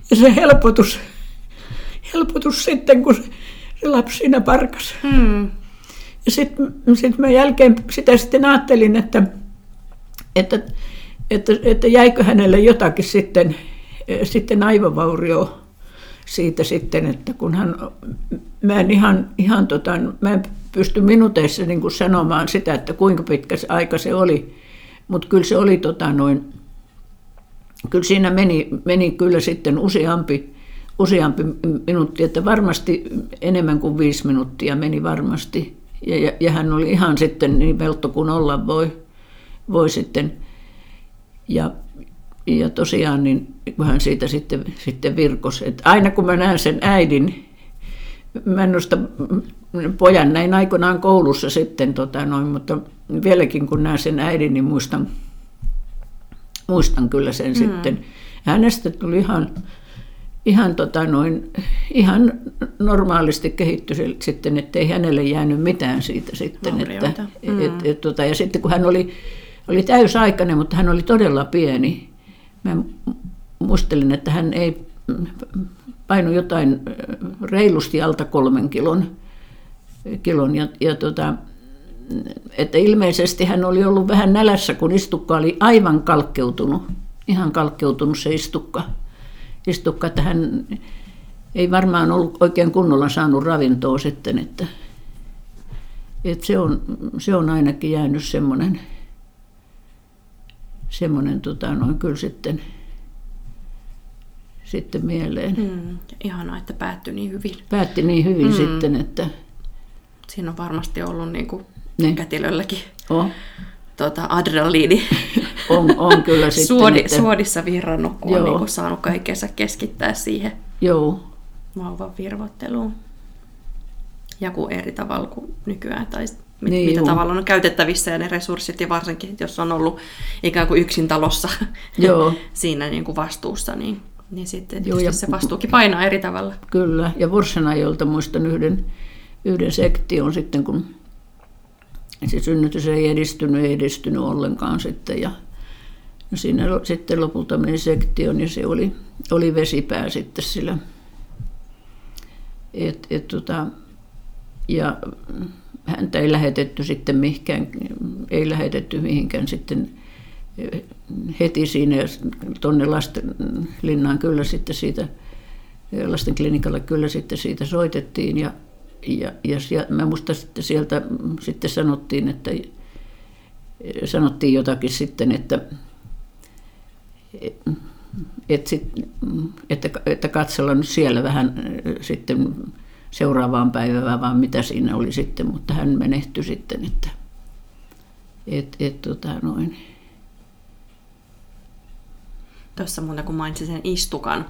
Speaker 2: ja se helpotus, helpotus sitten, kun se lapsi siinä parkas. Hmm. sitten sit mä jälkeen sitä sitten ajattelin, että, että, että, että jäikö hänelle jotakin sitten, sitten aivovaurio siitä sitten, että kun hän, mä en ihan, ihan tota, mä en pysty minuuteissa niin kuin sanomaan sitä, että kuinka pitkä se aika se oli, mutta kyllä se oli tota noin, kyllä siinä meni, meni kyllä sitten useampi, useampi minuutti, että varmasti enemmän kuin viisi minuuttia meni varmasti. Ja, ja, ja hän oli ihan sitten niin veltto kuin olla voi, voi sitten. Ja, ja tosiaan niin hän siitä sitten, sitten virkosi. Että aina kun mä näen sen äidin, mä en nosta pojan näin aikoinaan koulussa sitten, tota noin, mutta vieläkin kun näen sen äidin, niin muistan, muistan kyllä sen mm. sitten. Hänestä tuli ihan, ihan, tota noin, ihan normaalisti kehittyi sitten, että ei hänelle jäänyt mitään siitä sitten. Että, mm. et, et, tota, ja sitten kun hän oli, oli täysaikainen, mutta hän oli todella pieni. Mä muistelin, että hän ei paino jotain reilusti alta kolmen kilon. kilon ja, ja tota, että ilmeisesti hän oli ollut vähän nälässä, kun istukka oli aivan kalkkeutunut, ihan kalkkeutunut se istukka. istukka että hän ei varmaan ollut oikein kunnolla saanut ravintoa sitten, että, että se, on, se on ainakin jäänyt semmoinen, semmoinen tota, noin kyllä sitten, sitten mieleen.
Speaker 1: Mm, ihanaa, että päättyi niin hyvin.
Speaker 2: Päätti niin hyvin mm. sitten, että...
Speaker 1: Siinä on varmasti ollut niin kuin ne. kätilölläkin
Speaker 2: on.
Speaker 1: Tuota, adrenaliini
Speaker 2: on, on kyllä sitten.
Speaker 1: Suodi, että... Suodissa virrannut, kun Joo. on niin kuin saanut kaikkensa keskittää siihen
Speaker 2: Joo.
Speaker 1: vauvan virvotteluun. Ja kuin eri tavalla kuin nykyään, tai mit, niin, mitä juu. tavalla on käytettävissä ja ne resurssit, ja varsinkin jos on ollut ikään kuin yksin talossa Joo. siinä niin kuin vastuussa, niin niin sitten Joo, ja, se vastuukin painaa eri tavalla.
Speaker 2: Kyllä, ja Vorsenajolta muistan yhden, yhden sektion sitten, kun se synnytys ei edistynyt, ei edistynyt ollenkaan sitten. Ja no siinä sitten lopulta meni sektion ja se oli, oli vesipää sitten sillä. Et, et tota, ja häntä ei lähetetty sitten mihinkään, ei lähetetty mihinkään sitten heti siinä tuonne lastenlinnaan kyllä sitten siitä, lastenklinikalle kyllä sitten siitä soitettiin ja, ja, ja siellä, mä muistan sitten sieltä sitten sanottiin, että sanottiin jotakin sitten, että, että, sit, että, että katsella nyt siellä vähän sitten seuraavaan päivään, vaan mitä siinä oli sitten, mutta hän menehtyi sitten, että et, et, tota noin,
Speaker 1: tuossa muuten kun mainitsin sen istukan,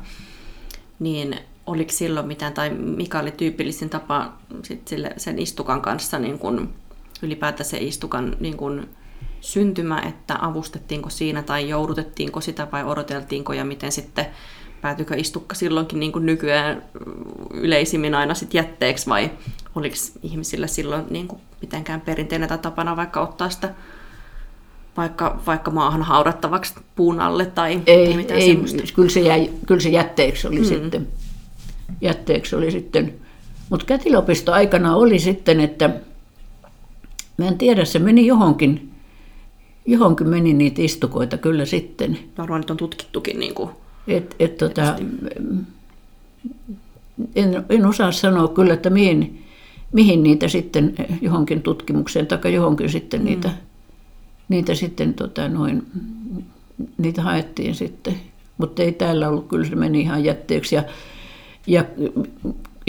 Speaker 1: niin oliko silloin mitään, tai mikä oli tyypillisin tapa sit sille, sen istukan kanssa niin kun, ylipäätään se istukan niin kun, syntymä, että avustettiinko siinä tai joudutettiinko sitä vai odoteltiinko ja miten sitten päätyykö istukka silloinkin niin kuin nykyään yleisimmin aina sit jätteeksi vai oliko ihmisillä silloin niin kuin mitenkään perinteinen tai tapana vaikka ottaa sitä vaikka, vaikka maahan haudattavaksi puun alle tai
Speaker 2: ei, mitään ei, Kyllä se, jäi, kyllä se jätteeksi oli mm. sitten. Jätteeksi oli sitten. Mutta kätilöopisto aikana oli sitten, että mä en tiedä, se meni johonkin, johonkin meni niitä istukoita kyllä sitten.
Speaker 1: Varmaan nyt on tutkittukin niin kuin
Speaker 2: et, et, tota, en, en osaa sanoa kyllä, että mihin, mihin niitä sitten johonkin tutkimukseen tai johonkin sitten mm. niitä niitä sitten tota, noin, niitä haettiin sitten. Mutta ei täällä ollut, kyllä se meni ihan jätteeksi. Ja, ja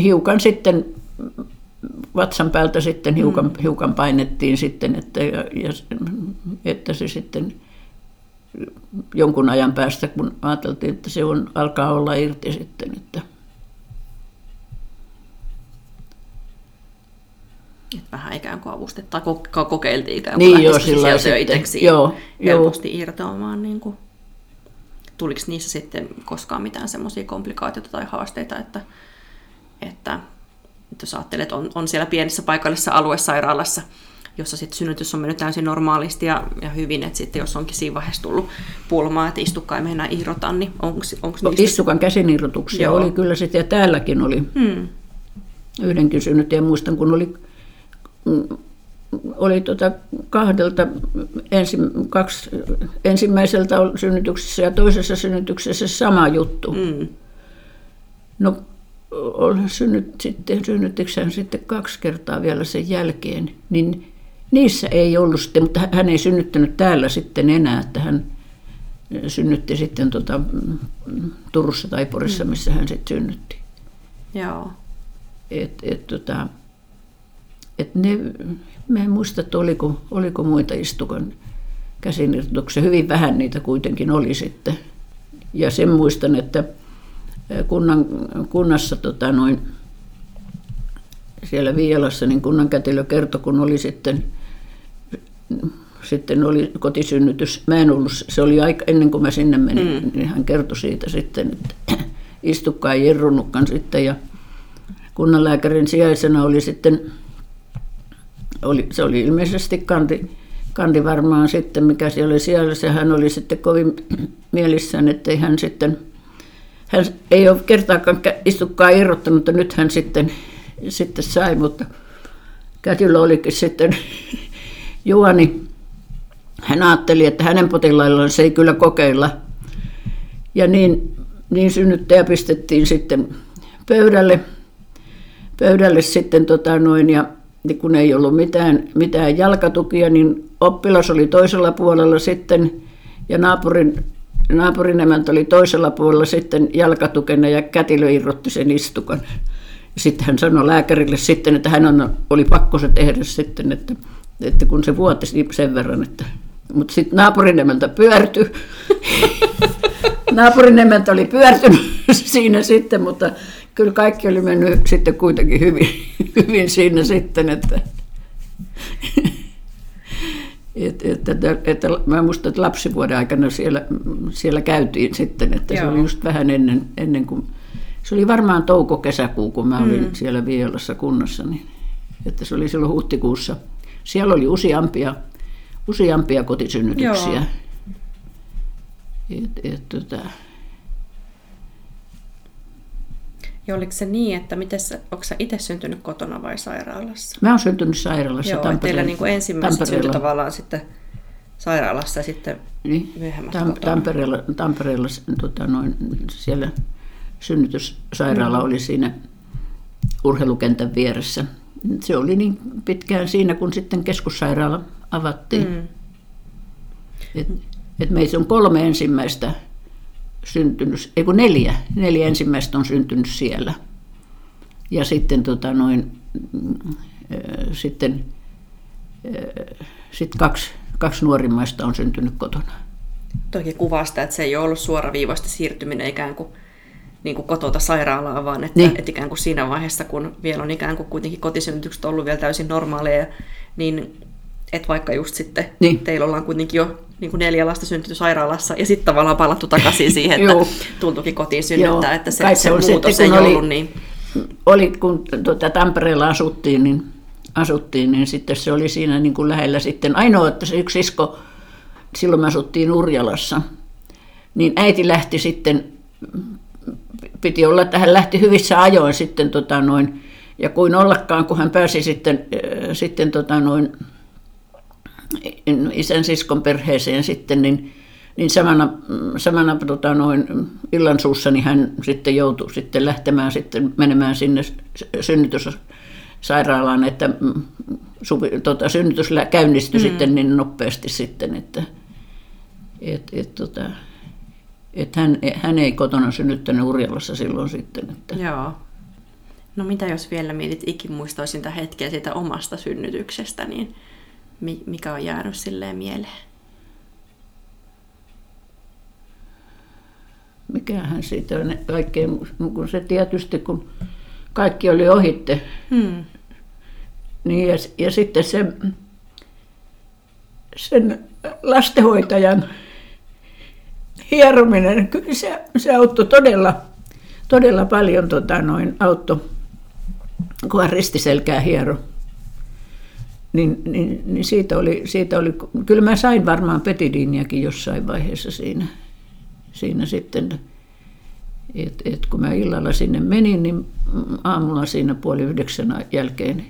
Speaker 2: hiukan sitten vatsan päältä sitten hiukan, mm. hiukan painettiin sitten, että, ja, ja, että se sitten jonkun ajan päästä, kun ajateltiin, että se on, alkaa olla irti sitten, että
Speaker 1: että vähän ikään kuin avustettiin tai kokeiltiin ikään kuin niin joo, sillä sitten, joo, helposti joo. irtoamaan. Niin kuin. Tuliko niissä sitten koskaan mitään semmoisia komplikaatioita tai haasteita, että, että, että jos ajattelet, että on, on siellä pienessä paikallisessa aluesairaalassa, jossa sitten synnytys on mennyt täysin normaalisti ja, ja hyvin, että sitten jos onkin siinä vaiheessa tullut pulmaa, että istukka ei mennä irrota, niin onko
Speaker 2: no, niistä... Istukan käsinirrotuksia Joo. oli kyllä sitten, ja täälläkin oli hmm. yhdenkin synnyttäjä. Muistan, kun oli oli tota kahdelta ensi, kaksi, ensimmäiseltä synnytyksessä ja toisessa synnytyksessä sama juttu.
Speaker 1: Mm.
Speaker 2: No synnyt, sitten, synnyttikö sitten kaksi kertaa vielä sen jälkeen, niin niissä ei ollut sitten, mutta hän ei synnyttänyt täällä sitten enää, että hän synnytti sitten tota, Turussa tai Porissa, mm. missä hän sitten synnytti.
Speaker 1: Joo.
Speaker 2: Et, et, tota, et ne, mä en muista, että oliko, oliko muita istukan käsinirtuksia. Hyvin vähän niitä kuitenkin oli sitten. Ja sen muistan, että kunnan, kunnassa tota noin, siellä Viialassa, niin kunnan kätilö kertoi, kun oli sitten, sitten oli kotisynnytys. Mä en ollut, se oli aika ennen kuin mä sinne menin, mm. niin hän kertoi siitä sitten, että istukka ei sitten ja kunnanlääkärin sijaisena oli sitten, oli, se oli ilmeisesti kanti, kanti varmaan sitten, mikä siellä oli siellä, se hän oli sitten kovin mielissään, että hän sitten – hän ei ole kertaakaan istukkaa irrottanut, mutta nyt hän sitten, sitten sai, mutta kätilö olikin sitten Juani. Hän ajatteli, että hänen potilaillaan se ei kyllä kokeilla. Ja niin, niin synnyttäjä pistettiin sitten pöydälle, pöydälle sitten tota noin, ja kun ei ollut mitään, mitään jalkatukia, niin oppilas oli toisella puolella sitten, ja naapurin naapurin emäntä oli toisella puolella sitten jalkatukena ja kätilö irrotti sen istukan. Sitten hän sanoi lääkärille sitten, että hän on, oli pakko se tehdä sitten, että, että kun se vuoti sen verran, että mutta sitten naapurin emäntä pyörtyi. naapurin emäntä oli pyörtynyt siinä sitten, mutta kyllä kaikki oli mennyt sitten kuitenkin hyvin, hyvin siinä sitten, että et, et, että, että, mä muistan, että lapsivuoden aikana siellä, siellä käytiin sitten, että Joo. se oli just vähän ennen, ennen kuin, se oli varmaan touko-kesäkuu, kun mä olin mm. siellä Vielassa kunnassa, niin, että se oli silloin huhtikuussa. Siellä oli useampia, useampia kotisynnytyksiä. Joo. Et, et, tota,
Speaker 1: Ja oliko se niin, että mites, onko sä itse syntynyt kotona vai sairaalassa?
Speaker 2: Mä oon syntynyt sairaalassa
Speaker 1: Joo, Tampereella. teillä niin kuin ensimmäiset syntyi tavallaan sitten sairaalassa ja sitten niin. myöhemmässä Tam- kotona.
Speaker 2: Tampereella, Tampereella tota noin, siellä synnytyssairaala mm. oli siinä urheilukentän vieressä. Se oli niin pitkään siinä, kun sitten keskussairaala avattiin. Mm. Et, et meissä on kolme ensimmäistä syntynyt, ei kun neljä, neljä ensimmäistä on syntynyt siellä. Ja sitten, tota, noin, äh, sitten äh, sit kaksi, kaksi nuorimmaista on syntynyt kotona.
Speaker 1: Toki kuvaa sitä, että se ei ole ollut suoraviivaista siirtyminen ikään kuin, niin kuin kotota sairaalaan, vaan että, niin. että ikään kuin siinä vaiheessa, kun vielä on ikään kuin kuitenkin kotisynnytykset ollut vielä täysin normaaleja, niin että vaikka just sitten niin. teillä ollaan kuitenkin jo niin kuin neljä lasta syntynyt sairaalassa ja sitten tavallaan palattu takaisin siihen, että tultukin kotiin synnyttää, että se, se, se muutos sitten, ei oli, ollut niin.
Speaker 2: Oli, kun tuota, Tampereella asuttiin, niin, asuttiin, niin sitten se oli siinä niin kuin lähellä sitten. Ainoa, että se yksi isko, silloin me asuttiin Urjalassa, niin äiti lähti sitten, piti olla, että hän lähti hyvissä ajoin sitten tota noin, ja kuin ollakaan, kun hän pääsi sitten, sitten tota noin, isän siskon perheeseen sitten, niin, niin samana, samana tota, noin illan suussa niin hän sitten joutui sitten lähtemään sitten menemään sinne synnytyssairaalaan, että mm, suvi, tota, synnytys käynnistyi mm. sitten niin nopeasti sitten, että et, et, tota, et hän, hän ei kotona synnyttänyt Urjalassa silloin sitten. Että.
Speaker 1: Joo. No mitä jos vielä mietit ikimuistoisinta hetkeä siitä omasta synnytyksestä, niin mikä on jäänyt silleen mieleen?
Speaker 2: Mikähän siitä on kaikkein, kun se tietysti kun kaikki oli ohitte. Hmm. Niin ja, ja sitten se, sen lastenhoitajan hierominen, kyllä se, se auttoi todella, todella paljon, tota, noin, auttoi, kun hän ristiselkää hiero niin, niin, niin siitä, oli, siitä oli, kyllä mä sain varmaan petidiiniäkin jossain vaiheessa siinä, siinä sitten, että et kun mä illalla sinne menin, niin aamulla siinä puoli yhdeksän jälkeen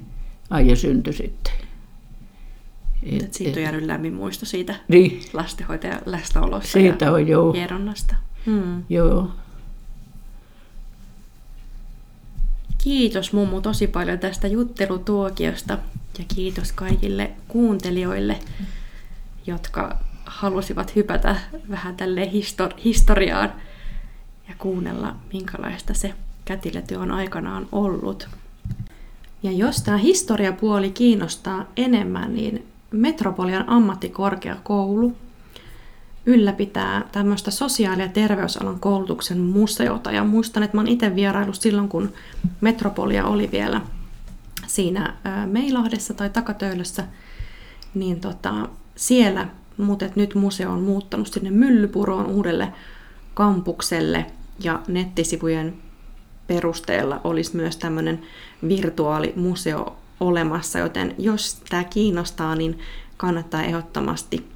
Speaker 2: Aija syntyi sitten. Et,
Speaker 1: Et siitä on jäänyt lämmin muisto siitä
Speaker 2: niin,
Speaker 1: lastenhoitajan läsnäolosta
Speaker 2: siitä
Speaker 1: ja
Speaker 2: on joo.
Speaker 1: hieronnasta. Hmm.
Speaker 2: joo.
Speaker 1: Kiitos mummu tosi paljon tästä juttelutuokiosta ja kiitos kaikille kuuntelijoille, jotka halusivat hypätä vähän tälle histor- historiaan ja kuunnella, minkälaista se kätilötyö on aikanaan ollut. Ja jos tämä historiapuoli kiinnostaa enemmän, niin Metropolian ammattikorkeakoulu ylläpitää tämmöistä sosiaali- ja terveysalan koulutuksen museota. Ja muistan, että mä oon itse vierailu silloin, kun Metropolia oli vielä siinä Meilahdessa tai Takatöölössä, niin tota, siellä, mutta nyt museo on muuttanut sinne Myllypuroon uudelle kampukselle. Ja nettisivujen perusteella olisi myös tämmöinen virtuaalimuseo olemassa, joten jos tämä kiinnostaa, niin kannattaa ehdottomasti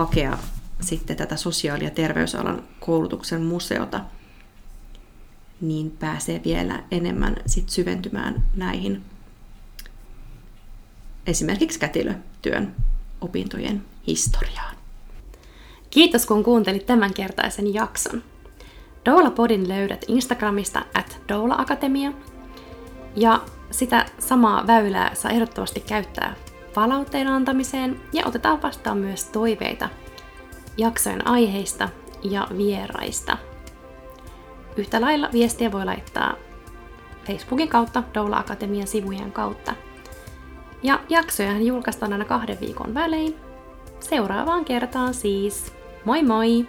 Speaker 1: hakea sitten tätä sosiaali- ja terveysalan koulutuksen museota, niin pääsee vielä enemmän sit syventymään näihin esimerkiksi kätilötyön opintojen historiaan. Kiitos kun kuuntelit tämänkertaisen jakson. Doula Podin löydät Instagramista at Doula Akatemia. Ja sitä samaa väylää saa ehdottomasti käyttää palautteen antamiseen ja otetaan vastaan myös toiveita jaksojen aiheista ja vieraista. Yhtä lailla viestiä voi laittaa Facebookin kautta, Doula Akatemian sivujen kautta. Ja jaksoja julkaistaan aina kahden viikon välein. Seuraavaan kertaan siis. Moi moi!